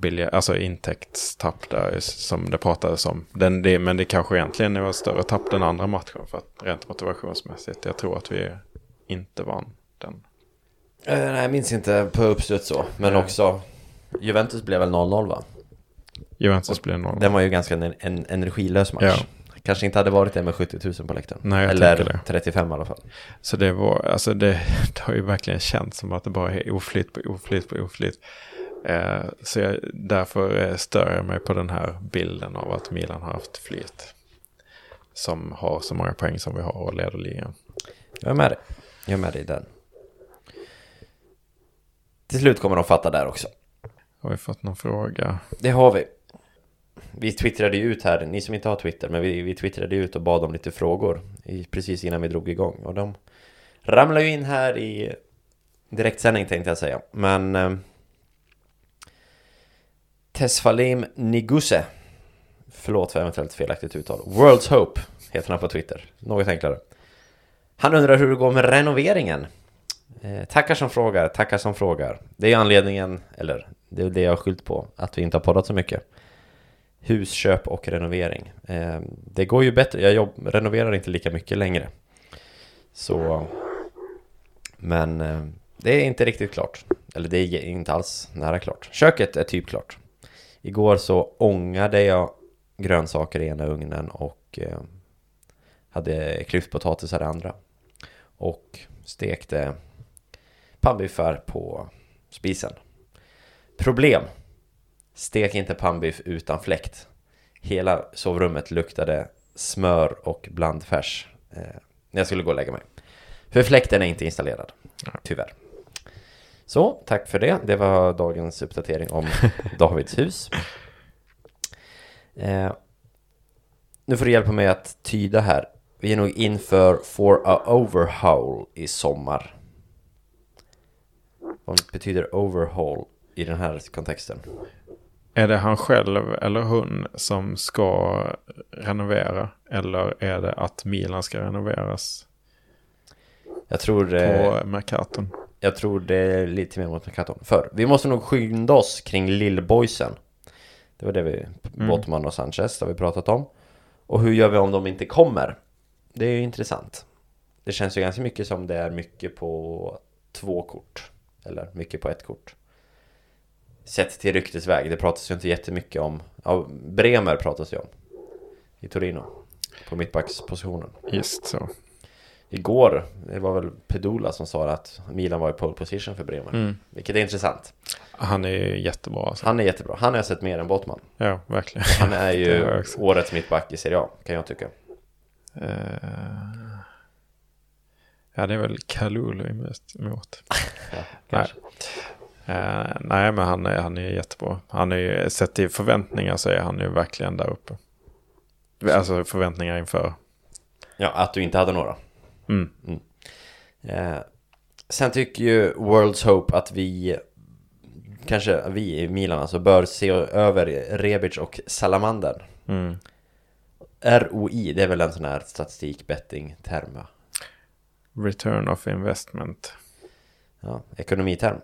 billiga, alltså intäktstapp där som det pratades om. Den, det, men det kanske egentligen var större tapp den andra matchen för att rent motivationsmässigt. Jag tror att vi inte vann den. Eh, nej, jag minns inte på uppstöt så. Men Nej. också... Juventus blev väl 0-0 va? Juventus blev noll. Den var ju ganska en, en energilös match. Ja. Kanske inte hade varit det med 70 000 på läktaren. Nej, jag Eller tänker det. 35 i alla fall. Så det var, alltså det, <laughs> det har ju verkligen känts som att det bara är oflyt på oflyt på oflyt. Eh, så jag, därför eh, stör jag mig på den här bilden av att Milan har haft flyt. Som har så många poäng som vi har och leder ligan. Jag är med dig. Jag är med dig den. Till slut kommer de fatta där också. Har vi fått någon fråga? Det har vi. Vi twittrade ju ut här, ni som inte har Twitter, men vi, vi twittrade ut och bad om lite frågor i, precis innan vi drog igång. Och de ramlar ju in här i direktsändning tänkte jag säga. Men eh, Tesfalim Niguse Förlåt för eventuellt felaktigt uttal. World's Hope heter han på Twitter. Något enklare. Han undrar hur det går med renoveringen. Eh, tackar som frågar, tackar som frågar. Det är anledningen, eller det är det jag har skyllt på, att vi inte har poddat så mycket. Husköp och renovering. Eh, det går ju bättre, jag jobb, renoverar inte lika mycket längre. Så... Men eh, det är inte riktigt klart. Eller det är inte alls nära klart. Köket är typ klart. Igår så ångade jag grönsaker i ena ugnen och eh, hade klyftpotatisar i andra. Och stekte pannbiffar på spisen. Problem. Stek inte pannbiff utan fläkt. Hela sovrummet luktade smör och blandfärs eh, när jag skulle gå och lägga mig. För fläkten är inte installerad, tyvärr. Så, tack för det. Det var dagens uppdatering om <laughs> Davids hus. Eh, nu får du hjälpa mig att tyda här. Vi är nog inför for a overhaul i sommar. Vad betyder overhaul i den här kontexten? Är det han själv eller hon som ska renovera? Eller är det att Milan ska renoveras Jag tror, eh, på Mercaton? Jag tror det är lite mer mot Mercaton. För vi måste nog skynda oss kring lillboysen. Det var det vi, Botman och Sanchez, har vi pratat om. Och hur gör vi om de inte kommer? Det är ju intressant. Det känns ju ganska mycket som det är mycket på två kort. Eller mycket på ett kort. Sett till ryktesväg, det pratas ju inte jättemycket om. Ja, Bremer pratas ju om. I Torino. På mittbackspositionen. Just så. Igår, det var väl Pedula som sa att Milan var i pole position för Bremer. Vilket är intressant. Han är ju jättebra alltså. Han är jättebra. Han har jag sett mer än Bottman. Ja, verkligen. Han är ju <laughs> årets mittback i Serie A, kan jag tycka. Eh, ja, det är väl Kalulu emot. <laughs> Ja, Nej. Eh, nej, men han är, han är jättebra. Han är ju, sett till förväntningar så är han ju verkligen där uppe. Alltså förväntningar inför. Ja, att du inte hade några. Mm. Eh, sen tycker ju World's Hope att vi, kanske vi i Milan alltså, bör se över Rebic och Salamander. Mm. ROI, det är väl en sån här statistik-betting-term va? Return of investment. Ja, ekonomiterm.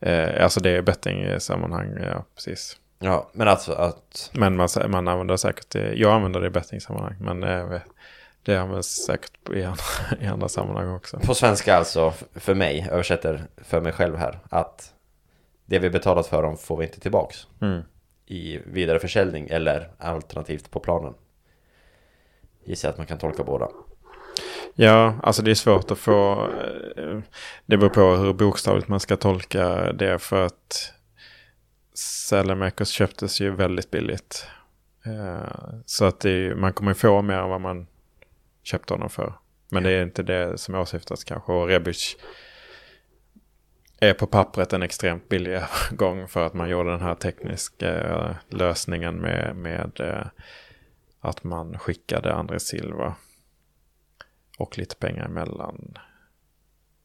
Eh, alltså det är betting i sammanhang, ja precis. Ja, men alltså att... Men man, man använder säkert det. Jag använder det i bettingsammanhang. Men eh, det används säkert i andra, <laughs> i andra sammanhang också. På svenska alltså, för mig, översätter för mig själv här, att det vi betalat för dem får vi inte tillbaks Mm. i vidare försäljning eller alternativt på planen. Gissar att man kan tolka båda. Ja, alltså det är svårt att få... eh, Det beror på hur bokstavligt man ska tolka det för att Salamakers köptes ju väldigt billigt. Eh, Så att är- man kommer få mer än vad man köpte honom för. Men det är inte det som åsyftas kanske. Och Rebic är på pappret en extremt billig <laughs> övergång för att man gjorde den här tekniska eh, lösningen med, med eh, att man skickade André Silva och lite pengar emellan.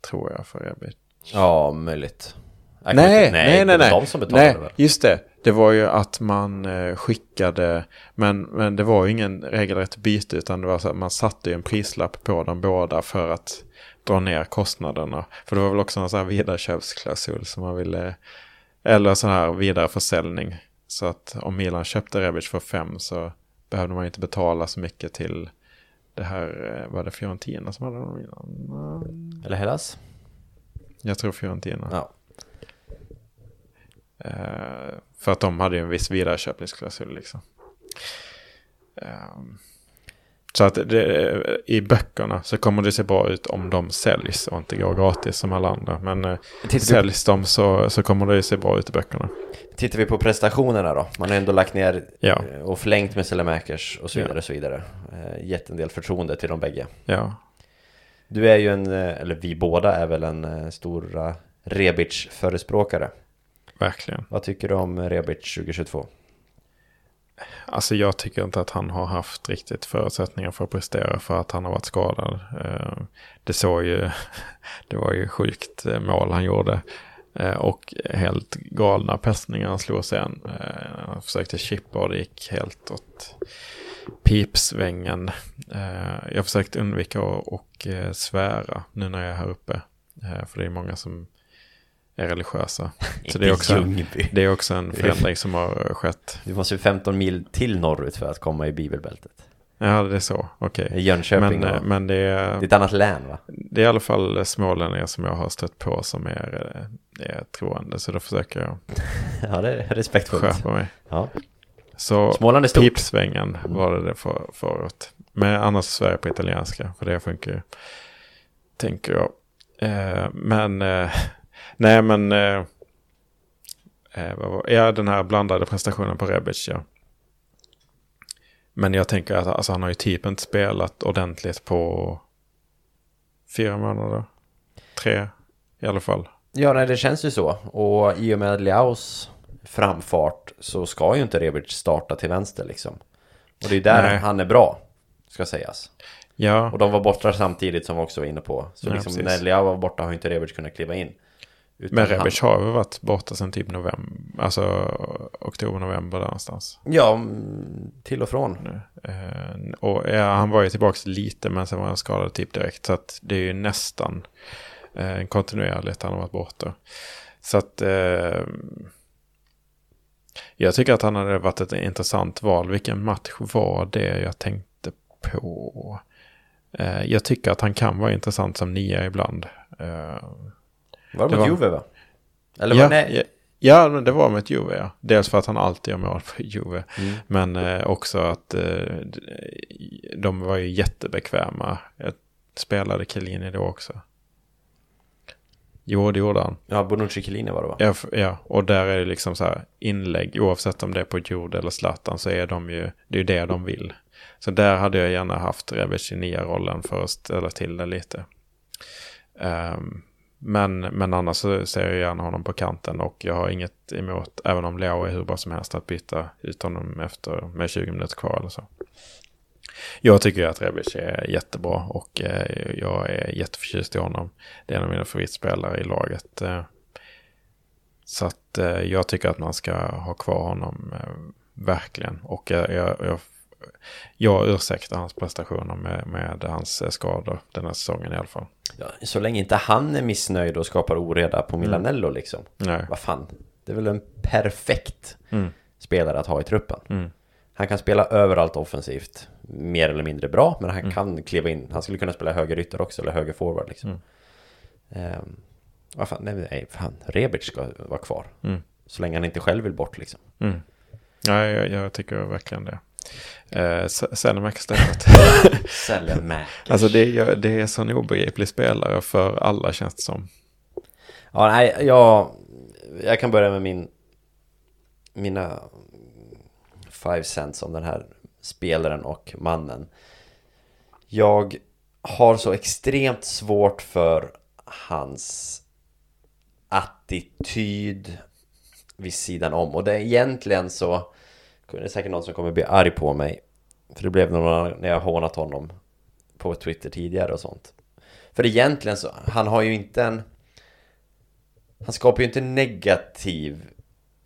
Tror jag för Rebic. Ja, möjligt. Nej, nej, nej, var nej. de som betalade nej, väl? just det. Det var ju att man eh, skickade, men, men det var ju ingen regelrätt byte utan det var så att man satte en prislapp på dem båda för att dra ner kostnaderna. För det var väl också en sån här vidareköpsklausul som man ville, eller sån här vidareförsäljning. Så att om Milan köpte Rebic för fem så behövde man inte betala så mycket till det här, eh, var det Fiorentina som hade dem i Milan? Eller Hellas? Jag tror Fiorentina. Ja. Eh, för att de hade ju en viss vidareköpningsklausul liksom. Ehm, så att det, i böckerna så kommer det se bra ut om de säljs och inte går gratis som alla andra. Men eh, Tittar vi, säljs de så, så kommer det se bra ut i böckerna. tittar vi på prestationerna då? Man har ändå lagt ner Ja, eh, och förlängt med Selemakers och så Ja. vidare och så vidare. Gett en del förtroende till de bägge. ja. Du är ju en, eller vi båda är väl en eh, stor Rebic-förespråkare. Verkligen. Vad tycker du om Rebic 2022? Alltså jag tycker inte att han har haft riktigt förutsättningar för att prestera för att han har varit skadad. Eh, Det såg ju, <laughs> det var ju sjukt eh, mål han gjorde. Eh, Och helt galna passningar han slog sen. Han försökte chippa och det gick helt åt pipsvängen. Jag försökte undvika att och svära nu när jag är här uppe. För det är många som är religiösa. Så det är också en, det är också en förändring som har skett. Du måste ju 15 mil till norrut för att komma i bibelbältet. Ja, det är så. Okej. I Jönköping Men, och... men det, Det är är, ett annat län va? det är i alla fall smålänningar som jag har stött på som är, eh, är troende. Så då försöker jag <laughs> Ja, det är respektfullt. skärpa mig. Ja. Så Småland är stort. pipsvängen var det det för, förut. Men annars Sverige på italienska, för det funkar ju. Tänker jag. Eh, men, eh, nej men, eh, eh, ja den här blandade prestationen på Rebic, ja. Men jag tänker att alltså, han har ju typ inte spelat ordentligt på fyra månader. Tre i alla fall. Ja, nej, det känns ju så. Och i och med Leaus framfart så ska ju inte Rebic starta till vänster liksom. Och det är där Nej. han är bra, ska sägas. Ja, Och de var borta samtidigt som vi också var inne på. Så Ja, liksom, precis. när Leao var borta har inte Rebic kunnat kliva in. Utan men han- Rebic har väl varit borta sedan typ november, alltså oktober, november där någonstans. Ja, mm, till och från. nu. Eh, och ja, han var ju tillbaka lite men sen var han skadad typ direkt. Så att det är ju nästan eh, kontinuerligt han har varit borta. Så att eh, jag tycker att han hade varit ett intressant val. Vilken match var det jag tänkte på? Jag tycker att han kan vara intressant som nia ibland. Var det Det mot var- Juve va? Eller ja, var ja, ja, men det var med ett Juve ja. Dels för att han alltid gör mål för Juve. Mm. Men eh, också att eh, de var ju jättebekväma. Jag spelade Chiellini då också. Jo, det gjorde han. Ja, Bonucci Chiellini var det va? Ja, ja, och där är det liksom så här inlägg. Oavsett om det är på Jord eller Zlatan så är de ju, det är ju det de vill. Så där hade jag gärna haft Rebic i nia-rollen för att ställa till det lite. Ehm, men, men annars så ser jag gärna honom på kanten och jag har inget emot, även om Leo är hur bra som helst, att byta ut honom efter, med 20 minuter kvar eller så. Jag tycker att Rebic är jättebra och eh, jag är jätteförtjust i honom. Det är en av mina favoritspelare i laget. Eh, så att eh, jag tycker att man ska ha kvar honom eh, verkligen. Och jag, jag, jag, jag ursäktar hans prestationer med, med hans eh, skador den här säsongen i alla fall. Ja, så länge inte han är missnöjd och skapar oreda på Milanello liksom. Nej. Vad fan, det är väl en perfekt Mm. spelare att ha i truppen. Mm. Han kan spela överallt offensivt, mer eller mindre bra, men han Mm. kan kliva in. Han skulle kunna spela högerytter också, eller höger forward liksom. Mm. Ehm, vad fan, nej, nej, fan, Rebic ska vara kvar. Mm. Så länge han inte själv vill bort liksom. Mm. Ja, jag, jag tycker verkligen det. Eh. Sellemäkers. <laughs> alltså det är, det är sån obegriplig spelare för alla känns det som. Ja, nej, jag, jag kan börja med min mina five cents om den här spelaren och mannen. Jag har så extremt svårt för hans attityd vid sidan om. Och det är egentligen så, det är säkert någon som kommer bli arg på mig. För det blev någon när jag hånat honom på Twitter tidigare och sånt. För egentligen så, han har ju inte en... Han skapar ju inte negativ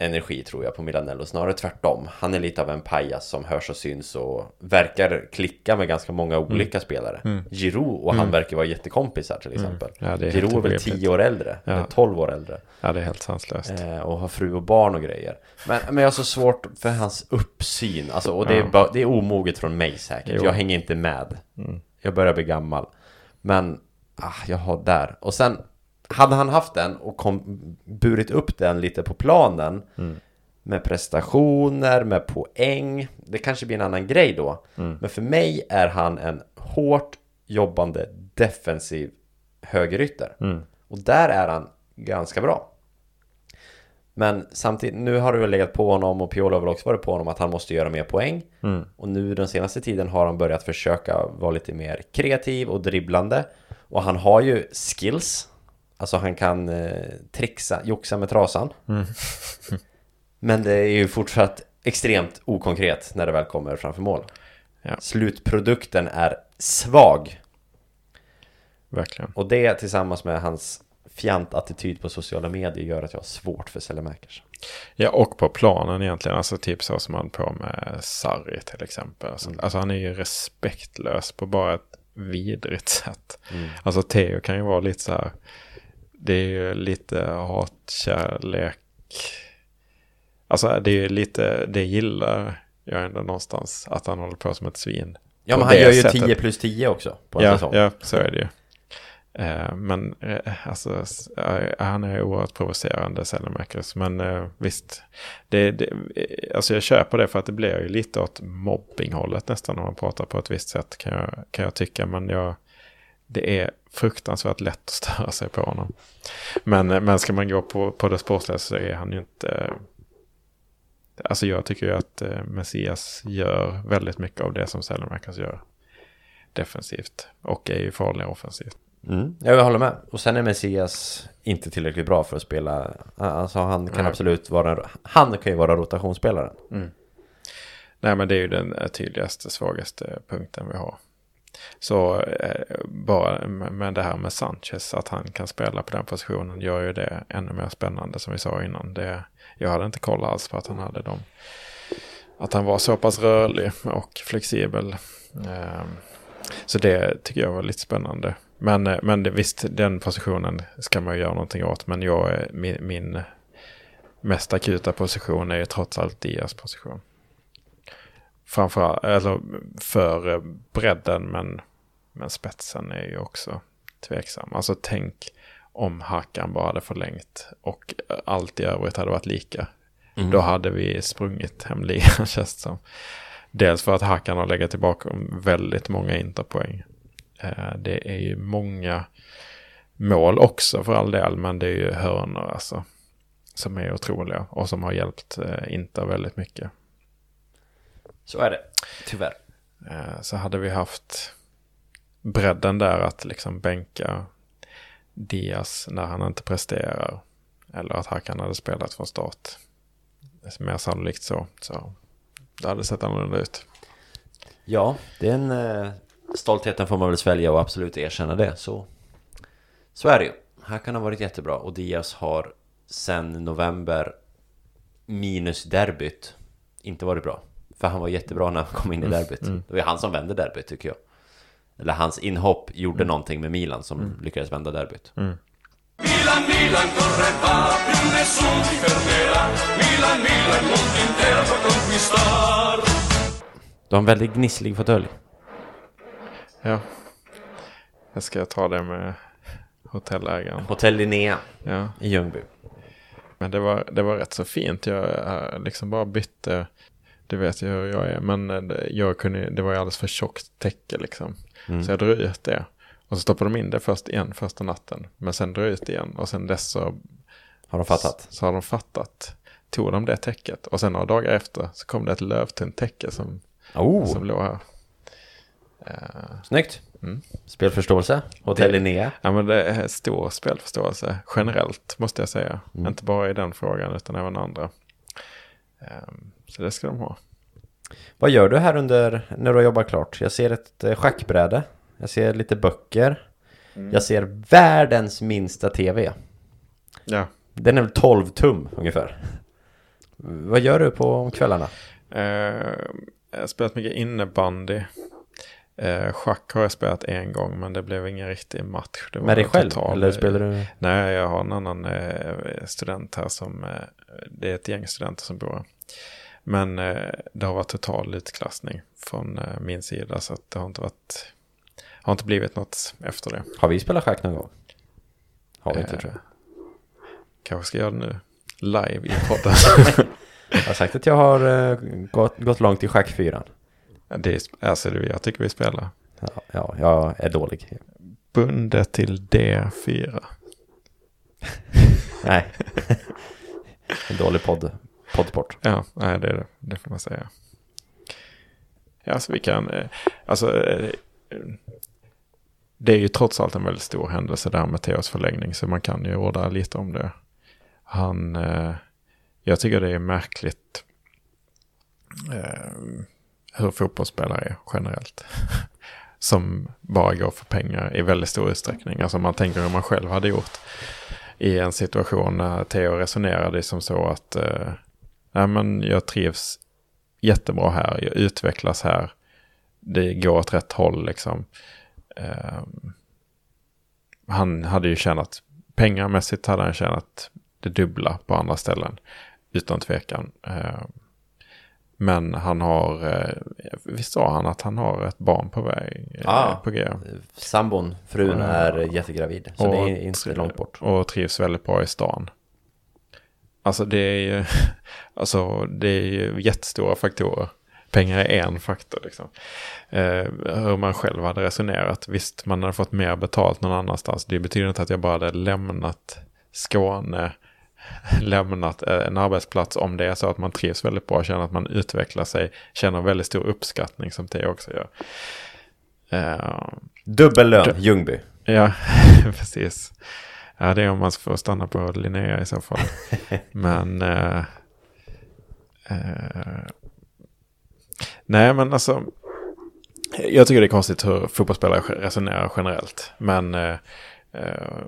energi tror jag på Milanello, snarare tvärtom. Han är lite av en pajas som hörs och syns och verkar klicka med ganska många olika spelare. Mm. Giroud och han verkar vara jättekompisar till exempel. Ja, det är Giroud är väl. 10 år äldre, Ja. eller 12 år äldre. Ja, det är helt sanslöst. Eh, och har fru och barn och grejer. Men, men jag har så svårt för hans uppsyn. Alltså, och det är, Ja. det är omoget från mig säkert. Jo. Jag hänger inte med. Mm. Jag börjar bli gammal. Men, ah, jag har där. Och sen, hade han haft den och kom, burit upp den lite på planen Mm. med prestationer, med poäng. Det kanske blir en annan grej då. Mm. Men för mig är han en hårt jobbande defensiv högerytter. Mm. Och där är han ganska bra. Men samtidigt, nu har det väl legat på honom och Piolo har väl också varit på honom att han måste göra mer poäng. Mm. Och nu den senaste tiden har han börjat försöka vara lite mer kreativ och dribblande. Och han har ju skills. Alltså han kan eh, trixa, joxa med trasan. Mm. <laughs> Men det är ju fortsatt extremt okonkret när det väl kommer framför mål. Ja. Slutprodukten är svag. Verkligen. Och det tillsammans med hans fjantattityd på sociala medier gör att jag har svårt för Sellemakers. Ja, och på planen egentligen. Alltså typ så som han på med Sarri till exempel. Alltså, alltså han är ju respektlös på bara ett vidrigt sätt. Mm. Alltså Theo kan ju vara lite så här. Det är ju lite hatkärlek. Alltså det är ju lite, det gillar jag ändå någonstans. Att han håller på som ett svin. Ja men han gör ju sättet. 10 plus 10 också på en Ja, säsong. ja, så är det ju. Eh, men eh, alltså, eh, han är oerhört provocerande, Sellemakers. Men eh, visst, det, det, eh, alltså jag köper det för att det blir ju lite åt mobbinghållet nästan när man pratar på ett visst sätt kan jag, kan jag tycka. Men jag, det är fruktansvärt lätt att störa sig på honom. Men, eh, men ska man gå på, på det sportsliga så är han ju inte... eh, Alltså jag tycker ju att eh, Messias gör väldigt mycket av det som Sellemakers gör defensivt och är ju farlig offensivt. Mm, jag håller med. Och sen är Messias inte tillräckligt bra för att spela. Alltså han kan Nej. absolut vara Han kan ju vara rotationsspelaren. Nej men det är ju den tydligaste, svagaste punkten vi har. Så eh, bara med det här med Sanchez, att han kan spela på den positionen gör ju det ännu mer spännande som vi sa innan. Det, jag hade inte koll alls på att han hade dem. Att han var så pass rörlig och flexibel. Ehm, så det tycker jag var lite spännande. Men, eh, men visst, den positionen ska man ju göra någonting åt. Men jag, min, min mest akuta position är ju trots allt Dias position. Framförallt, eller för eh, bredden men, men spetsen är ju också tveksam. Alltså tänk om Hakan bara hade förlängt och allt i övrigt hade varit lika. Då hade vi sprungit hem ligan <laughs> känns det som. Dels för att Hakan har legat tillbaka om väldigt många interpoäng. Eh, Det är ju många mål också för all del, men det är ju hörnor alltså. Som är otroliga och som har hjälpt eh, Inter väldigt mycket. Så är det. Tyvärr. Eh, Så hade vi haft bredden där att liksom bänka Diaz när han inte presterar. Eller att Hakan hade spelat från start. Det är mer sannolikt så. Så det hade sett annorlunda ut. Ja, den eh, stoltheten får man väl svälja och absolut erkänna det. Så, så är det ju. Här kan ha varit jättebra och Diaz har sen november minus derbyt inte varit bra. För han var jättebra när han kom in i derbyt. Det var han som vände derbyt tycker jag. Eller hans inhopp gjorde någonting med Milan som lyckades vända derbyt. Milan, Milan corre va, più nessuno ti fermerà. Milan, Milan, il mondo intero conquistar. Du har en väldigt gnisslig fåtölj. Ja. Jag ska ta det med hotellägaren. Hotell Linnea Ja. i Ljungby. Men det var, det var rätt så fint. Jag eh, liksom bara bytte. Det vet jag hur jag är. Men eh, jag kunde, det var ju alldeles för tjockt täcke liksom. Mm. Så jag drog ut det. Och så stoppade de in det först igen första natten. Men sen drog ut det igen. Och sen dess så, Har de fattat? så har de fattat. Tog de det täcket. Och sen några dagar efter så kom det ett lövtunt täcke som, Oh, som låg här. snyggt. Mm. Spelförståelse. Hotell Linnea. Ja men det är stor spelförståelse generellt måste jag säga. Mm. Inte bara i den frågan utan även andra. Ehm, så det ska de ha. Vad gör du här under när du har jobbat klart? Jag ser ett eh, schackbräde. Jag ser lite böcker. Jag ser världens minsta tv. Ja. Den är väl 12 tum ungefär. Vad gör du på kvällarna? Ehm, jag har spelat mycket innebandy. Eh, schack har jag spelat en gång men det blev ingen riktig match. Det Med dig själv? total- Eller spelar du? Nej, jag har en annan eh, student här som, det är ett gäng studenter som bor här. Men eh, det har varit total utklassning från eh, min sida så det har inte varit, har inte blivit något efter det. Har vi spelat schack någon gång? Har vi inte Eh, tror jag. Kanske ska göra det nu, live i podden. <laughs> Jag har sagt att jag har eh, gått, gått långt i schackfyran. det är, alltså, jag tycker vi spelar. Ja, ja, jag är dålig. Bundet till D4. <laughs> Nej. <laughs> en dålig podd, poddsport. Ja, nej, det är det. Det får man säga. Ja, så vi kan... Eh, alltså, eh, det är ju trots allt en väldigt stor händelse där med Theos förlängning, så man kan ju orda lite om det. Han... Eh, jag tycker det är märkligt hur fotbollsspelare är generellt. <laughs> Som bara går för pengar i väldigt stor utsträckning. Alltså man tänker hur man själv hade gjort i en situation när Theo resonerade som så att eh, nej, men jag trivs jättebra här, jag utvecklas här, det går åt rätt håll liksom. Eh, han hade ju tjänat, pengamässigt hade han tjänat det dubbla på andra ställen, utan tvekan. Eh, men han har, eh, visst sa han att han har ett barn på väg, eh, Ja. på G. Sambon, frun, är jättegravid. Så det är inte långt bort. Och trivs väldigt bra i stan. Alltså det är ju, <laughs> alltså det är ju jättestora faktorer. Pengar är en faktor liksom. Eh, hur man själv hade resonerat. Visst, man hade fått mer betalt någon annanstans. Det betyder inte att jag bara hade lämnat Skåne, <laughs> lämnat eh, en arbetsplats om det är så att man trivs väldigt bra, känner att man utvecklar sig, känner väldigt stor uppskattning som det också gör. Eh, Dubbel lön, Ljungby. Ja, <laughs> precis. Ja, det är om man får stanna på Linnea i så fall. <laughs> men... Eh, eh, nej, men alltså... Jag tycker det är konstigt hur fotbollsspelare resonerar generellt. Men... Eh, eh,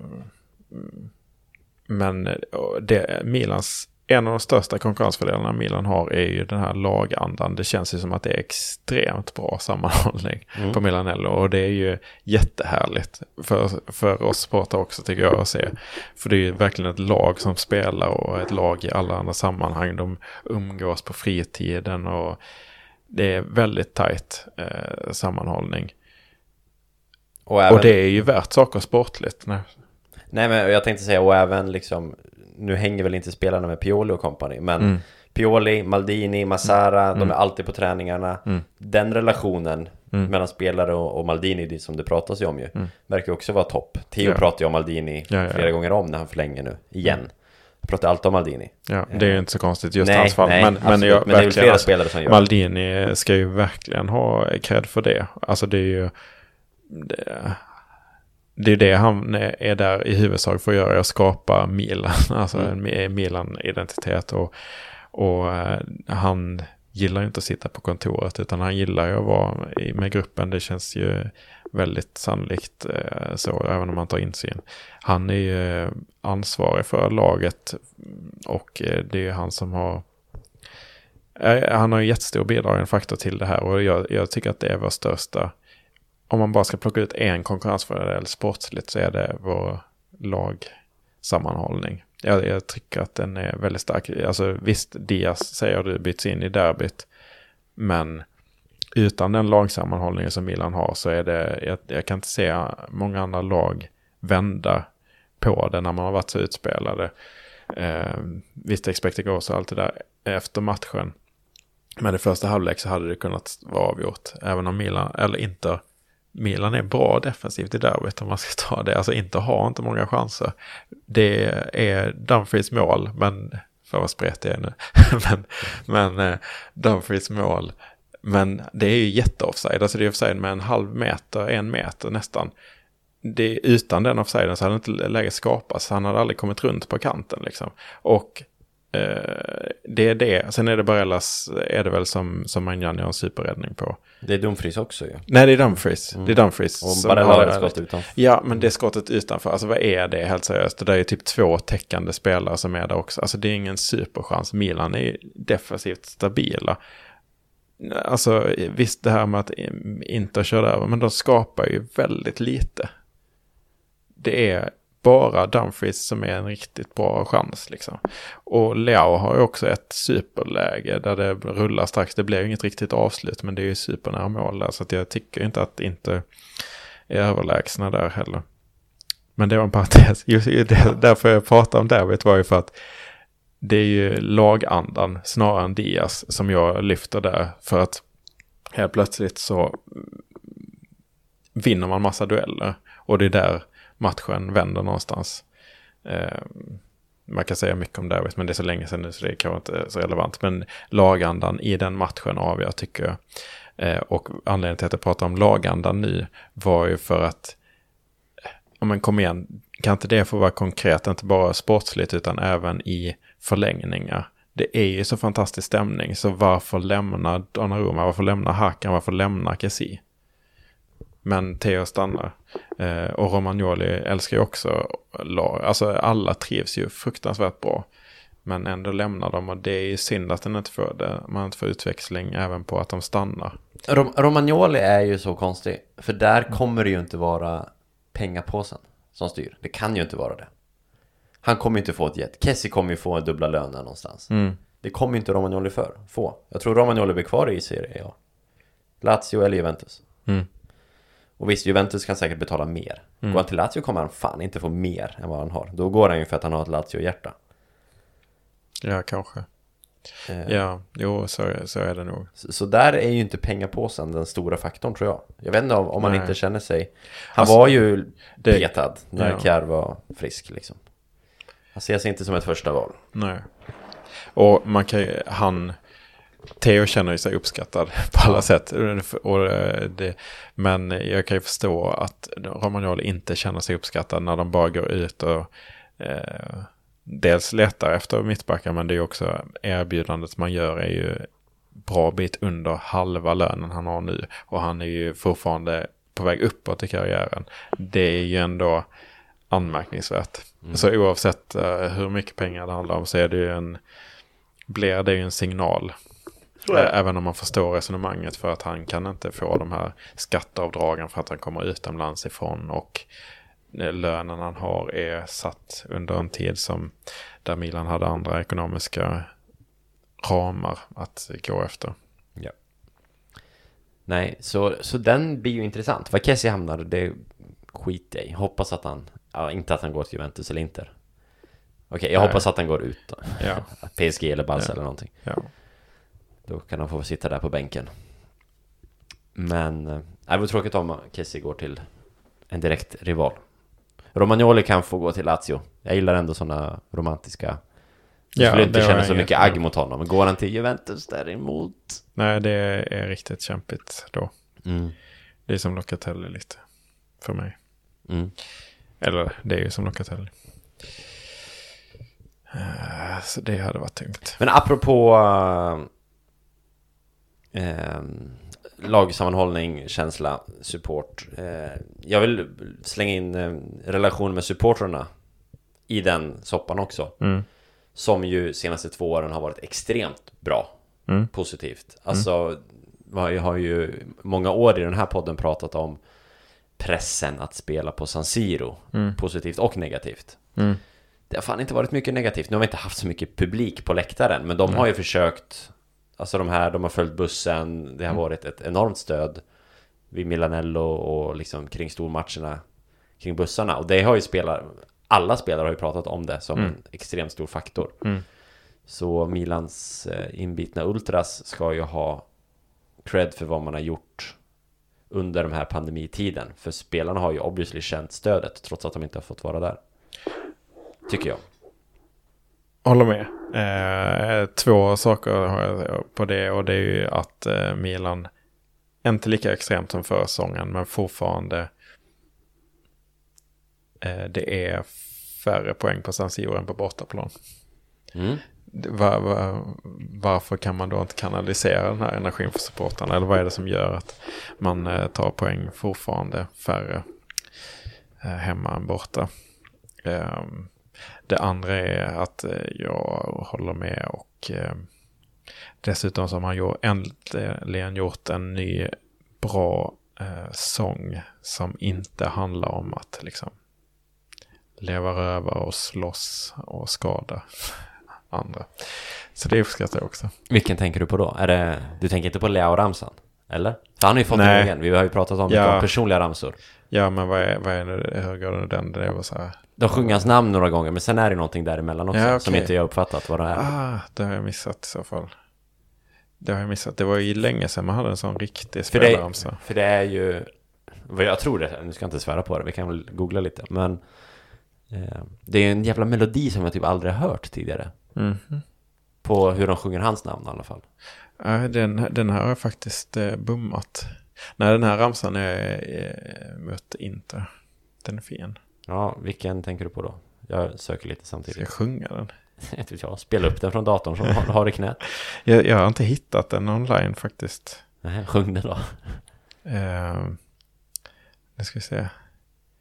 men eh, det, Milans, en av de största konkurrensfördelarna Milan har är ju den här lagandan. Det känns ju som att det är extremt bra sammanhållning på Milanello. Och det är ju jättehärligt för, för oss supportrar också tycker jag att se. För det är ju verkligen ett lag som spelar och ett lag i alla andra sammanhang. De umgås på fritiden och det är väldigt tajt eh, sammanhållning. Och, även, Och det är ju värt saker sportligt. Nej. Nej men jag tänkte säga, och även liksom Nu hänger väl inte spelarna med Pioli och company Men Mm. Pioli, Maldini, Massara De är alltid på träningarna Mm. Den relationen mellan spelare och, och Maldini som det pratas ju om ju Verkar ju också vara topp Theo Mm. Ja. pratar ju om Maldini Ja, ja, flera gånger om när han förlänger nu Igen Pratar alltid om Maldini Ja, det är ju inte så konstigt just Nej, hans fall. nej, men, men, absolut. jag, Men det är väl flera spelare som gör. Maldini ska ju verkligen ha cred för det. Alltså det är ju... Det, det är det han är är där i huvudsak för att göra, att skapa Milan. <laughs> Alltså Mm. en Milan-identitet. Och, och eh, han gillar ju inte att sitta på kontoret utan han gillar ju att vara med gruppen. Det känns ju väldigt sannolikt eh, så, även om man tar insyn. Han är ju ansvarig för laget och eh, det är ju han som har Eh, Han har ju jättestor bidragande faktor till det här och jag, jag tycker att det är vår största. Om man bara ska plocka ut en konkurrensfördel sportsligt så är det vår lagsammanhållning. Jag, jag tycker att den är väldigt stark. Alltså visst, Diaz säger du byts in i derbyt. Men utan den lagsammanhållningen som Milan har så är det, jag, jag kan inte se många andra lag vända på det när man har varit så utspelade. Eh, visst, expected goals och allt det där efter matchen. Men i första halvlek så hade det kunnat vara avgjort. Även om Milan, eller inte, Milan är bra defensivt i derbyt om man ska ta det. Alltså inte har inte många chanser. Det är Dumfries mål, men för vad spretig jag är nu. <laughs> men men eh, Dumfries mål. Men det är ju jätteoffside. Alltså det är offside med en halv meter, en meter nästan. Det, utan den offsiden så hade inte läget skapats. Han hade aldrig kommit runt på kanten liksom. Och det är det. Sen är det Barellas, är det väl som, som Manjani har en superräddning på. Det är Dumfries också ju. Ja. Nej, det är Dumfries. Det är Dumfries. Och Barella har skott utanför. Ja, men det skottet utanför, alltså vad är det helt seriöst? Det där är typ två täckande spelare som är där också. Alltså det är ingen superchans. Milan är ju defensivt stabila. Alltså visst det här med att inte köra över, men de skapar ju väldigt lite. Det är bara Dumfries som är en riktigt bra chans liksom. Och Leao har ju också ett superläge där det rullar strax. Det blir ju inget riktigt avslut, men det är ju supernära mål där. Så att jag tycker inte att inte är överlägsna där heller. Men det var en parentes. <laughs> Just det, därför jag pratade om David var ju för att det är ju lagandan snarare än Diaz som jag lyfter där. För att helt plötsligt så vinner man massa dueller. Och det är där matchen vänder någonstans. Eh, man kan säga mycket om Davis, men det är så länge sedan nu så det är kanske inte så relevant. Men lagandan i den matchen avgör tycker jag. Eh, och anledningen till att jag pratar om lagandan nu var ju för att, eh, ja men kom igen, kan inte det få vara konkret, inte bara sportsligt utan även i förlängningar. Det är ju så fantastisk stämning, så varför lämna Donnarumma, varför lämna Hakan, varför lämna Kessie? Men Theo stannar. Eh, och Romagnoli älskar ju också lag. Alltså alla trivs ju fruktansvärt bra. Men ändå lämnar de och det är ju synd att den inte får det. Man inte får utväxling även på att de stannar. Rom Romagnoli är ju så konstig. För där kommer det ju inte vara pengapåsen som styr. Det kan ju inte vara det. Han kommer ju inte få ett jet. Kessie kommer ju få dubbla löner någonstans. Det kommer ju inte Romagnoli för. Få. Jag tror Romagnoli blir kvar i Serie A. Lazio eller Juventus. Mm. Och visst, Juventus kan säkert betala mer. Går han till Lazio kommer han fan inte få mer än vad han har. Då går han ju för att han har ett Lazio-hjärta. Ja, kanske. Eh, Ja, jo, så, så är det nog. Så, så där är ju inte pengapåsen den stora faktorn tror jag. Jag vet inte om, om man inte känner sig... Han Alltså, var ju det- petad när ja. Kjär var frisk liksom. Han ser sig inte som ett första val. Nej. Och man kan ju, han, Theo känner sig uppskattad på alla sätt. Och eh, det, men jag kan ju förstå att Romagnoli inte känner sig uppskattad när de bara går ut och eh, dels letar efter mittbackar men det är också erbjudandet man gör är ju bra bit under halva lönen han har nu. Och han är ju fortfarande på väg uppåt i karriären. Det är ju ändå anmärkningsvärt. Så oavsett eh, hur mycket pengar det handlar om så är det ju en, blir det ju en signal. Ä- Även om man förstår resonemanget för att han kan inte få de här skatteavdragen för att han kommer utomlands ifrån och eh, lönen han har är satt under en tid som där Milan hade andra ekonomiska ramar att gå efter. Ja. Nej, så, så den blir ju intressant. Var Kessie hamnar, det skiter jag i. Hoppas att han... Ja, inte att han går till Juventus eller Inter. Okej, jag Nej. hoppas att han går ut då. Ja, <laughs> PSG eller Barca Ja. eller någonting. ja. Då kan han få sitta där på bänken. Men... eh, Det vore tråkigt om Kessie går till en direkt rival. Romagnoli kan få gå till Lazio. Jag gillar ändå sådana romantiska... Jag Ja, skulle inte det känna så mycket agg mot honom. Går han till Juventus däremot... Nej, det är riktigt kämpigt då. Mm. Det är som Locatelli lite. För mig. Mm. Eller det är ju som Locatelli. Eh, Så det hade varit tungt. Men apropå eh, lagsammanhållning, känsla, support. Eh, jag vill slänga in eh, relation med supportrarna i den soppan också. Mm. Som ju senaste två åren har varit extremt bra. Mm. Positivt. Alltså, jag har ju många år i den här podden pratat om pressen att spela på San Siro. Mm. Positivt och negativt. Mm. det har fan inte varit mycket negativt. Nu har vi inte haft så mycket publik på läktaren, men de har ju försökt, alltså de här, de har följt bussen, det har varit ett enormt stöd vid Milanello och liksom kring stormatcherna, kring bussarna. Och det har ju spelare, alla spelare har ju pratat om det som en extremt stor faktor. Mm. Så Milans eh, inbitna Ultras ska ju ha cred för vad man har gjort under den här pandemitiden. För spelarna har ju obviously känt stödet trots att de inte har fått vara där. Tycker jag. Håller med. Eh, två saker har jag på det och det är ju att eh, Milan inte lika extremt som förra säsongen men fortfarande eh, det är färre poäng på San Siro än på bortaplan. Mm. Var, var, varför kan man då inte kanalisera den här energin för supportrarna? Eller vad är det som gör att man eh, tar poäng fortfarande färre eh, hemma än borta? Ehm, det andra är att eh, jag håller med och eh, dessutom så har ju äntligen gjort en ny bra eh, sång som inte handlar om att liksom leva röva och slåss och skada <laughs> andra. Så det uppskattar jag också. Vilken tänker du på då? Är det, du tänker inte på Leo-ramsan? Eller? För han har ju fått Nej. en egen. Vi har ju pratat om Ja. ja. personliga ramsor. Ja, men vad är, vad är det, hur går det den? Det var så här, De sjunger hans namn några gånger, men sen är det någonting däremellan också. Ja, okej. Som inte jag uppfattat vad det är. ah, det har jag missat i så fall. Det har jag missat. Det var ju länge sedan man hade en sån riktig För det, spelarramsa. för det är ju, vad jag tror det är, nu ska jag inte svära på det, vi kan väl googla lite, men eh, det är en jävla melodi som jag typ aldrig har hört tidigare. Mhm. På hur de sjunger hans namn i alla fall. Ja, den, den här har jag faktiskt eh, bummat. Nej, den här ramsan är eh, mött inte. Den är fin. Ja, vilken tänker du på då? Jag söker lite Ska jag samtidigt. sjunga den? <laughs> Vet jag, spela upp den från datorn som har, i knät. <laughs> Jag, jag har inte hittat den online faktiskt. Nej, sjung den då. Eh, nu ska vi se.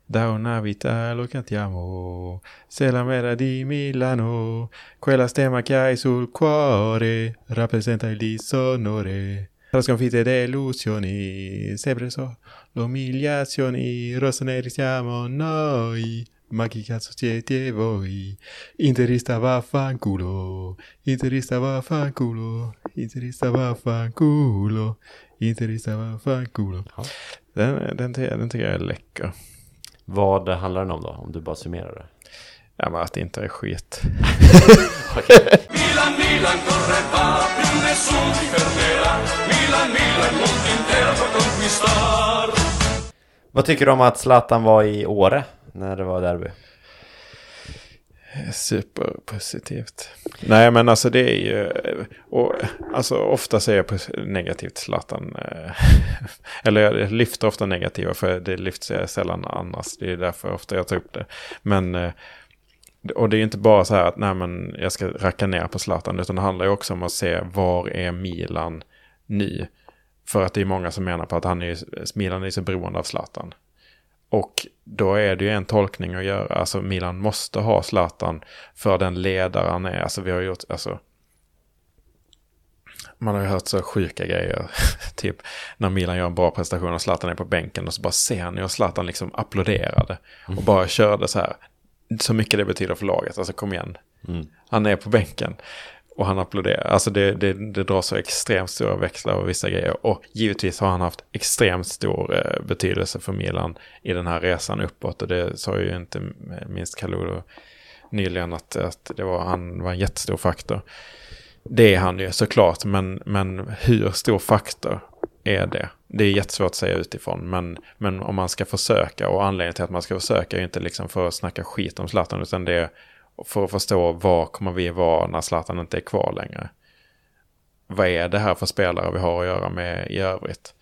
Da una vita lo cantiamo, se la mera di Milano, quella stemma che hai sul cuore rappresenta il disonore. La sconfitta e delusioni, sempre solo umiliazioni, rossoneri siamo noi, ma chi cazzo siete voi? Interista vaffanculo, interista vaffanculo, interista vaffanculo, interista vaffanculo. Ja. Den, den, den tycker jag är läcker. Vad handlar den om då? Om du bara summerar det. Ja, men att det inte är skit. <laughs> <laughs> Milan, Vad tycker du om att Zlatan var i Åre när det var derby? Superpositivt. Nej, men alltså det är ju... Och, alltså ofta säger jag negativt Zlatan. Eh, <laughs> eller jag lyfter ofta negativa för det lyfts jag sällan annars. Det är därför ofta jag tar upp det. Men... Eh, och det är ju inte bara så här att nej, men jag ska racka ner på Zlatan. Utan det handlar ju också om att se var är Milan nu. För att det är många som menar på att han är, Milan är så beroende av Zlatan. Och då är det ju en tolkning att göra. Alltså Milan måste ha Zlatan för den ledare han är. Alltså vi har gjort, alltså. Man har ju hört så sjuka grejer. <laughs> typ när Milan gör en bra prestation och Zlatan är på bänken och så bara ser ni och Zlatan liksom applåderade. Och bara körde så här. Så mycket det betyder för laget. Alltså kom igen. Mm. Han är på bänken. Och han applåderar. Alltså det, det, det drar så extremt stora växlar av vissa grejer. Och givetvis har han haft extremt stor eh, betydelse för Milan i den här resan uppåt. Och det sa ju inte minst Kalulu nyligen att, att det var, han var en jättestor faktor. Det är han ju såklart, men, men hur stor faktor är det? Det är jättesvårt att säga utifrån, men, men om man ska försöka, och anledningen till att man ska försöka är ju inte liksom för att snacka skit om Zlatan, utan det är för att förstå vad kommer vi vara när Zlatan inte är kvar längre. Vad är det här för spelare vi har att göra med i övrigt?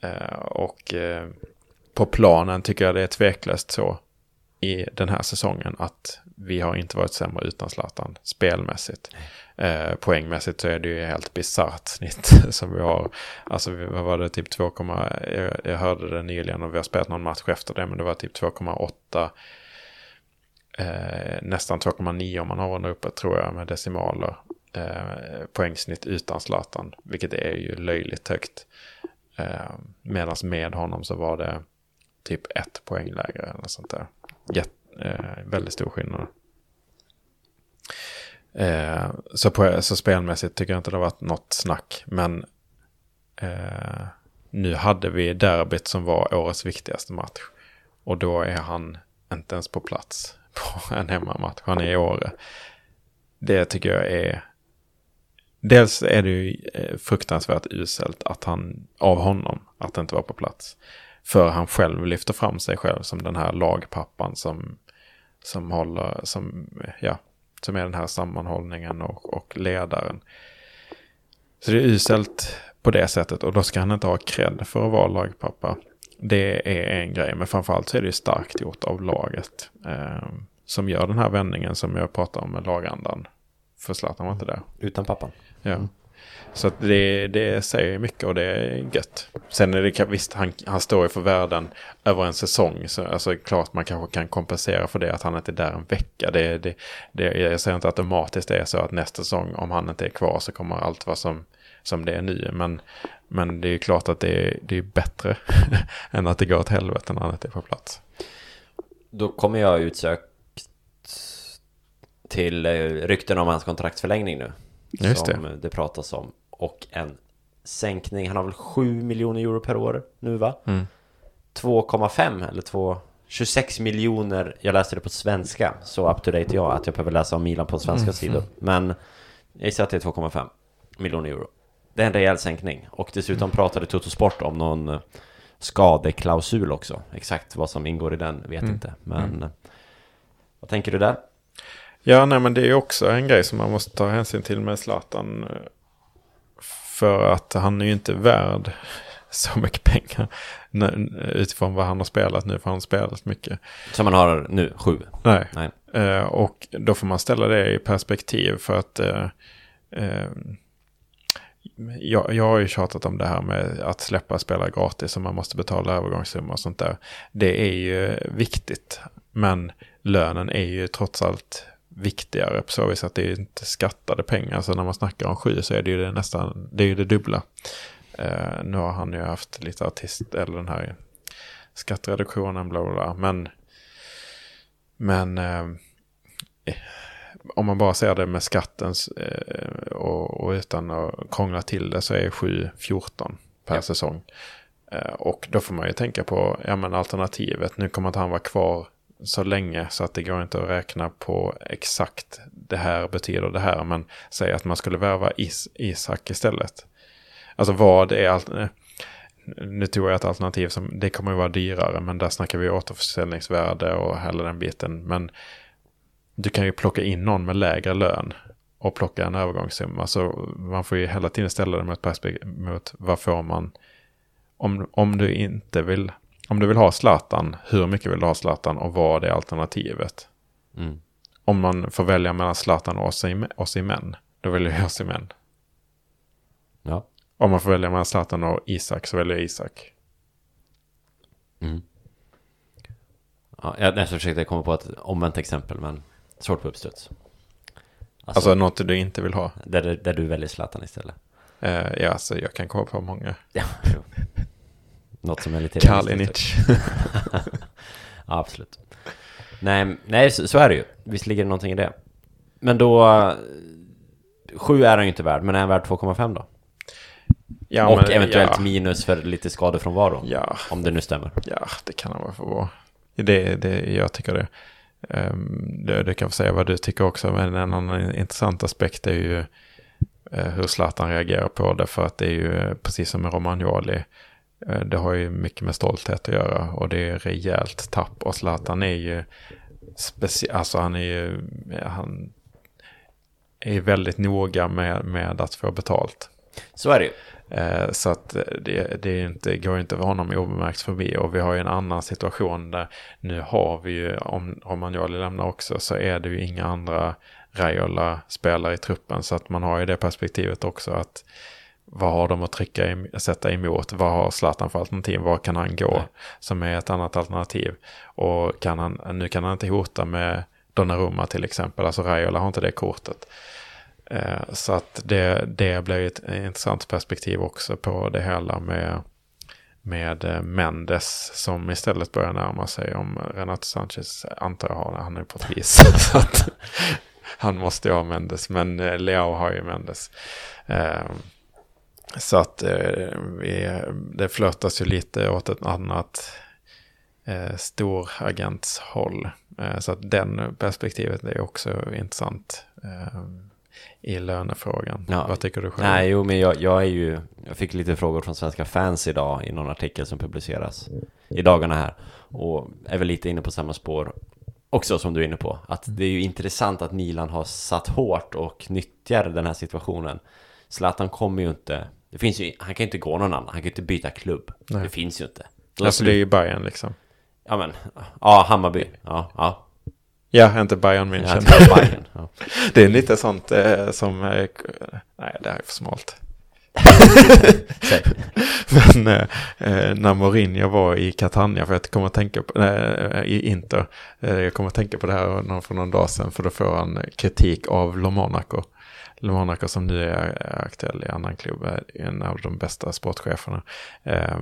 Eh, och eh, på planen tycker jag det är tveklöst så i den här säsongen att vi har inte varit sämre utan Zlatan spelmässigt. Eh, poängmässigt så är det ju helt bisarrt snitt <laughs> som vi har. Alltså vad var det typ 2, jag, jag hörde det nyligen och vi har spelat någon match efter det men det var typ 2,8 eh, nästan 2,9 om man har rundat uppe tror jag med decimaler. Eh, poängsnitt utan Zlatan, vilket är ju löjligt högt. Eh, Medan med honom så var det typ ett poäng lägre eller sånt där. Jätt, eh, väldigt stor skillnad. Eh, så, på, så spelmässigt tycker jag inte det har varit något snack. Men eh, nu hade vi derbyt som var årets viktigaste match. Och då är han inte ens på plats på en hemmamatch. Han är i Åre. Det tycker jag är... Dels är det ju eh, fruktansvärt uselt att han, av honom, att inte vara på plats. För han själv lyfter fram sig själv som den här lagpappan som, som håller, som, ja, som är den här sammanhållningen och, och ledaren. Så det är uselt på det sättet och då ska han inte ha cred för att vara lagpappa. Det är en grej, men framförallt så är det starkt gjort av laget. Eh, som gör den här vändningen som jag pratar om med lagandan. För Zlatan var inte där. Utan pappan. Ja. Så att det, det säger mycket och det är gött. Sen är det visst, han, han står ju för värden över en säsong. Så alltså klart man kanske kan kompensera för det att han inte är där en vecka. Det, det, det, jag säger inte automatiskt det är så att nästa säsong om han inte är kvar så kommer allt vara som, som det är nu. Men, men det är ju klart att det är, det är bättre <laughs> än att det går åt helvete när inte är på plats. Då kommer jag utsökt till eh, rykten om hans kontraktsförlängning nu. Just som det. det pratas om. Och en sänkning, han har väl 7 miljoner euro per år nu va? Mm. 2,5 eller 2, 26 miljoner, jag läste det på svenska, så up to date jag att jag behöver läsa om Milan på svenska Mm. sidor. Men jag gissar att det är 2,5 miljoner euro. Det är en rejäl sänkning. Och dessutom pratade Toto Sport om någon eh, skadeklausul också. Exakt vad som ingår i den vet Mm. inte. Men eh, vad tänker du där? Ja, nej men det är ju också en grej som man måste ta hänsyn till med Zlatan. eh, För att han är ju inte värd <laughs> så mycket pengar. Utifrån vad han har spelat nu, för han har spelat mycket. Som man har nu, 7. Nej. Nej. Eh, och då får man ställa det i perspektiv för att eh, eh, jag, jag har ju tjatat om det här med att släppa spelare gratis och man måste betala övergångssumma och sånt där. Det är ju viktigt, men lönen är ju trots allt viktigare på så vis att det är inte skattade pengar. Så när man snackar om sju så är det ju det nästan, det är ju det dubbla. Uh, nu har han ju haft lite artist, eller den här skattereduktionen, bla bla bla. Men, men uh, om man bara ser det med skattens eh, och, och utan att krångla till det så är 7-14 per Ja. säsong. Eh, och då får man ju tänka på ja, men alternativet. Nu kommer inte han vara kvar så länge så att det går inte att räkna på exakt det här betyder det här. Men säg att man skulle värva Is Isak istället. Alltså vad är allt... eh, Nu tog jag ett alternativ som det kommer att vara dyrare men där snackar vi återförsäljningsvärde och hela den biten. Men du kan ju plocka in någon med lägre lön och plocka en övergångssumma. Så man får ju hela tiden ställa det mot, mot vad får man om, om du inte vill, om du vill ha Zlatan, hur mycket vill du ha Zlatan och vad är alternativet? Mm. Om man får välja mellan Zlatan och Osim- Osimhen, då väljer jag Osimhen. Ja. Om man får välja mellan Zlatan och Isak så väljer jag Isak. Mm. Ja, jag nästan försökte komma på ett omvänt exempel, men svårt på uppstuds. Alltså, Alltså något du inte vill ha. där, där du väljer Zlatan istället. Eh, ja, så jag kan komma på många. <laughs> Ja, jo. Något som är lite... Kalinic. <laughs> Ja, absolut. Nej, nej så, så är det ju. Visst ligger det någonting i det. Men då... eh, Sju är han ju inte värd, men är han värd 2,5 då? ja, och men- eventuellt ja, minus för lite skadefrånvaro. ja, Om det nu stämmer. Ja, det kan han väl få vara. Det, det, jag tycker det. Ehm, du, du kan få säga vad du tycker också, men en annan intressant aspekt är ju eh, hur Zlatan reagerar på det. För att det är ju precis som med Romagnoli. Eh, det har ju mycket med stolthet att göra och det är rejält tapp. Och Zlatan är ju speciell, alltså han är ju, han är väldigt noga med, med att få betalt. Så är det ju. Eh, Så att det, det inte, går inte honom obemärkt förbi. Och vi har ju en annan situation där nu har vi ju, om Romagnoli lämnar också, så är det ju inga andra Raiola spelare i truppen. Så att man har ju det perspektivet också att vad har de att trycka sätta emot? Vad har Zlatan för alternativ? Var kan han gå? Nej. Som är ett annat alternativ. Och kan han, nu kan han inte hota med Donnarumma till exempel. Alltså Raiola har inte det kortet. Eh, så att det, det blir ett intressant perspektiv också på det hela med, med eh, Mendes som istället börjar närma sig om Renato Sanchez antar jag har, han är portugis. <laughs> Så att, han måste ju ha Mendes, men eh, Leao har ju Mendes. Så att vi, det flörtas ju lite åt ett annat storagentshåll. Så att den perspektivet är också intressant i lönefrågan. Ja. Vad tycker du själv? Nej, jo, men jag, jag är ju... Jag fick lite frågor från svenska fans idag i någon artikel som publiceras i dagarna här. Och är väl lite inne på samma spår också som du är inne på. Att det är ju intressant att Milan har satt hårt och nyttjar den här situationen. Zlatan kommer ju inte... Det finns ju, han kan ju inte gå någon annan, han kan ju inte byta klubb. Nej. Det finns ju inte. Alltså det är ju Bayern liksom. Ja men, ja Hammarby. Ja, ja. Ja, inte Bayern München. tror Bayern. Ja. <laughs> Det är lite sånt eh, som... Eh, nej, det här är för smalt. <laughs> Men eh, eh, när Mourinho var i Catania, för jag kommer att tänka på, eh, i Inter, eh, jag kommer att tänka på det här för någon dag sedan, för då får han kritik av Le Monaco. Le Monaco som nu är, aktuell i annan klubb, är en av de bästa sportcheferna. Eh,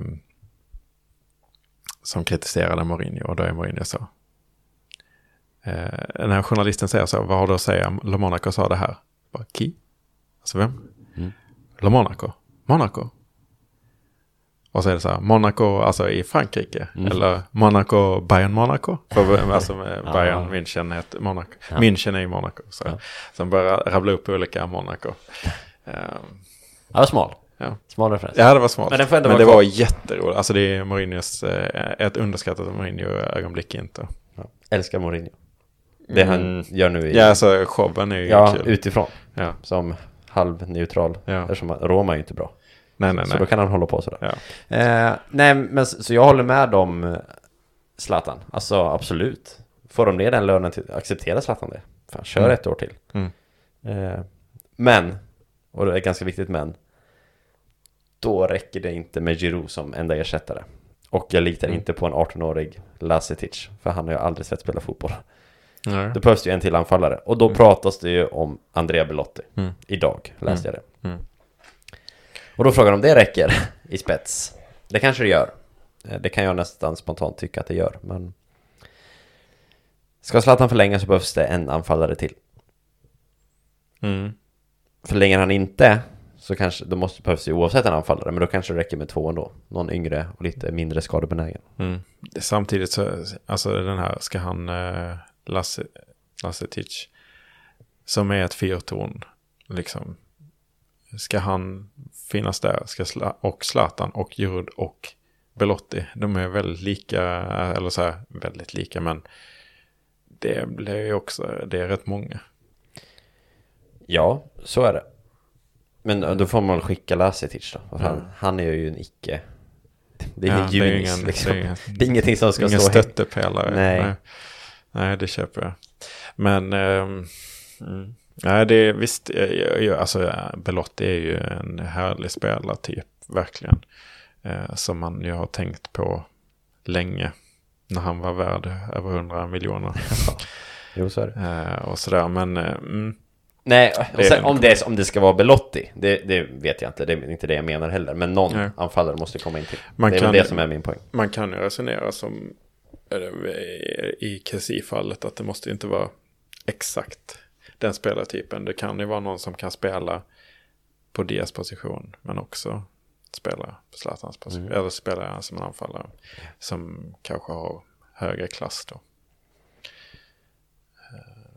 som kritiserade Mourinho och då är Mourinho så. Eh, när journalisten säger så, vad har du att säga? Le Monaco sa det här. Bara, Ki? Alltså vem? Mm. Le Monaco? Och så är det så här, Monaco, alltså i Frankrike. Mm. Eller Monaco, Bayern Monaco. För, <laughs> alltså med Ja. Bayern München heter Monaco. Ja. München är ju Monaco. Så, Ja. de börjar rabbla upp olika Monaco. Ehm, Ja, smal. Ja. Smal referens. ja, det var smart. Men Men, den ändå det vara var jätteroligt. Alltså det är Mourinhos, eh, ett underskattat Mourinho-ögonblick inte. Ja. Älskar Mourinho. Det han Mm. gör nu i... Ja, alltså showen är ju ja kul. utifrån. Ja. Som halvneutral. Ja. Eftersom Roma är ju inte bra. Nej, nej, Så då nej. kan han hålla på sådär. Ja. Eh, nej, men så, så jag håller med om eh, Zlatan. Alltså absolut. Får de ner den lönen till acceptera Zlatan det. Fan, kör Mm. ett år till. Mm. Eh, men, och det är ganska viktigt men. Då räcker det inte med Giroud som enda ersättare. Och jag litar Mm. inte på en 18-årig Lasetic. För han har ju aldrig sett spela fotboll. Nej. Det behövs ju en till anfallare. Och då Mm. pratas det ju om Andrea Belotti. Mm. Idag läste jag det. Mm. Och då frågar de om det räcker <laughs> i spets. Det kanske det gör. Eh, Det kan jag nästan spontant tycka att det gör. Men ska Zlatan förlänga så behövs det en anfallare till. Mm. Förlänger han inte så kanske då måste, behövs det oavsett en anfallare. Men då kanske det räcker med två ändå. Någon yngre och lite mindre skadebenägen. Mm. Samtidigt så, alltså den här, ska han, eh, Lasse, Lassetic, som är ett fyrtorn, liksom, ska han finnas där, ska Sla, och Zlatan och Giroud och Belotti, de är väldigt lika, eller så här, väldigt lika, men det blir ju också, det är rätt många. Ja, så är det. Men då får man väl skicka Lasetic då. För Han, Mm. han är ju en icke... Det är Ja, ingen det är junis ingen- liksom. det är ingen- <laughs> Det är ingenting som ska Ingen stå... stöttepelare. Nej. Nej. Nej, det köper jag. Men, ehm, mm. nej, det är visst, jag- alltså ja, Belotti är ju en härlig spelartyp, verkligen. Eh, som man ju har tänkt på länge. När han var värd över 100 miljoner. <laughs> Jo, så är det. Eh, och sådär, men eh, mm, Nej, sen, en- om, det, om det ska vara Belotti, det, det vet jag inte. Det är inte det jag menar heller. Men någon Nej. anfallare måste komma in till. Man det är kan- väl det som är min poäng. man kan ju resonera som i Kessie-fallet att det måste inte vara exakt den spelartypen. Det kan ju vara någon som kan spela på Dias position men också spela på Zlatans position. Mm. Eller spela som en anfallare som kanske har högre klass då.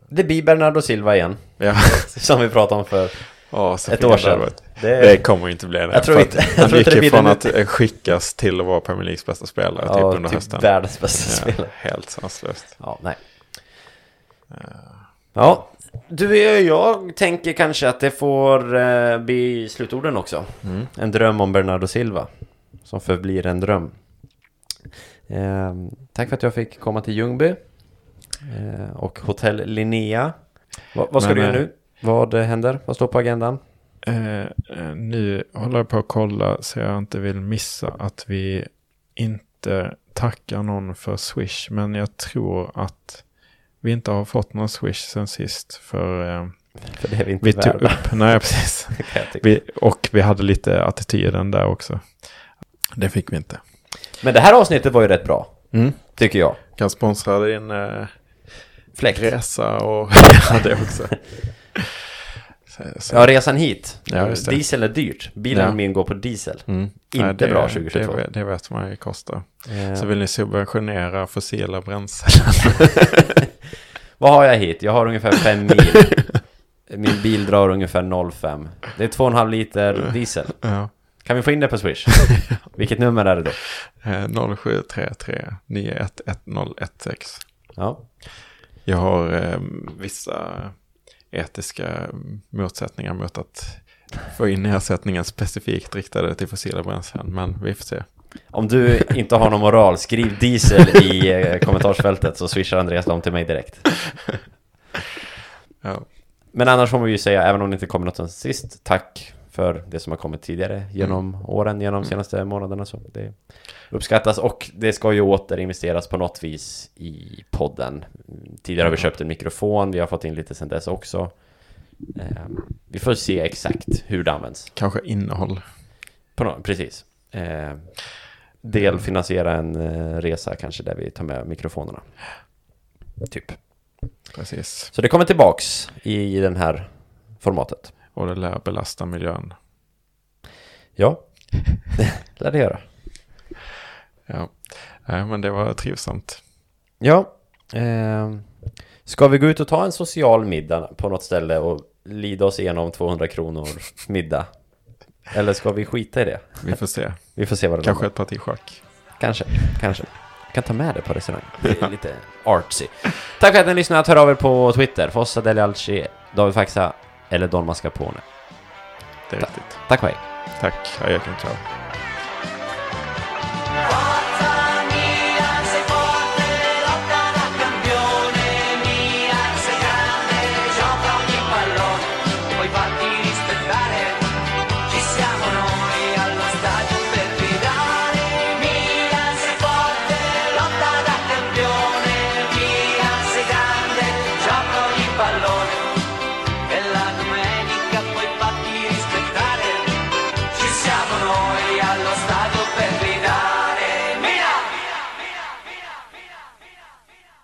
Det blir Bernardo Silva igen. Ja, <laughs> Som vi pratade om för ja så ett år sedan. Det, Det kommer inte bli det. Jag tror inte- jag Han gick ju från att eh, skickas till att vara Premier Leagues bästa spelare typ ja, under typ hösten. världens bästa Ja, spelare. helt sanslöst. Ja, nej. Ja, du, jag tänker kanske att det får eh, bli slutorden också. Mm. En dröm om Bernardo Silva. Som förblir en dröm. Eh, tack för att jag fick komma till Ljungby. Eh, och Hotell Linnea. Va, vad ska Men, du göra eh, nu? Vad eh, händer? Vad står på agendan? Eh, eh, nu håller jag på att kolla så jag inte vill missa att vi inte tackar någon för Swish. Men jag tror att vi inte har fått någon Swish sen sist. För eh, För det är vi inte vi tog värda. upp, nej precis. <laughs> Vi, och vi hade lite attityden där också. Det fick vi inte. Men det här avsnittet var ju rätt bra. Mm. Tycker jag. Kan sponsra din eh, Fläkt. resa och <laughs> ja, det också. Så. Ja, resan hit. Ja. Diesel är dyrt. Bilen Ja. min går på diesel. Mm. Inte det, bra 2022. Det, det vet man ju kostar. Eh, Så vill ni subventionera fossila bränslen? <laughs> Vad har jag hit? Jag har ungefär 5 mil. <laughs> Min bil drar ungefär 0,5. Det är 2,5 liter diesel. ja. Kan vi få in det på Swish? <laughs> Vilket nummer är det då? Eh, 0733 911016. Ja. Jag har eh, vissa etiska motsättningar mot att få in ersättningen specifikt riktade till fossila bränslen. Men vi får se. Om du inte har någon moral, skriv diesel i eh, kommentarsfältet så swishar Andreas dem till mig direkt. Ja, Men annars får man ju säga, även om det inte kommer något sen sist, tack för det som har kommit tidigare genom åren, genom de senaste månaderna. Så det uppskattas och det ska ju återinvesteras på något vis i podden. Tidigare har vi köpt en mikrofon, vi har fått in lite sen dess också. Eh, Vi får se exakt hur det används. kanske innehåll. Nå- precis. Eh, delfinansiera en eh, resa kanske där vi tar med mikrofonerna. Typ. Precis. Så det kommer tillbaks i den här formatet. Och det lär belasta miljön. Ja, det <laughs> lär det göra. Ja, men det var trivsamt. Ja, eh, ska vi gå ut och ta en social middag på något ställe och lida oss igenom 200 kronor middag? Eller ska vi skita i det? Vi får se. <laughs> Vi får se vad det Kanske landar. ett parti schack. Kanske, kanske. Jag kan ta med det på restaurang. Det är lite artsy. Tack för att ni lyssnade. Hör av er på Twitter. Fossa Deli Alci, David Faxa eller Don Mascarpone. Det är riktigt. Tack och hej. Tack, adjö, ciao.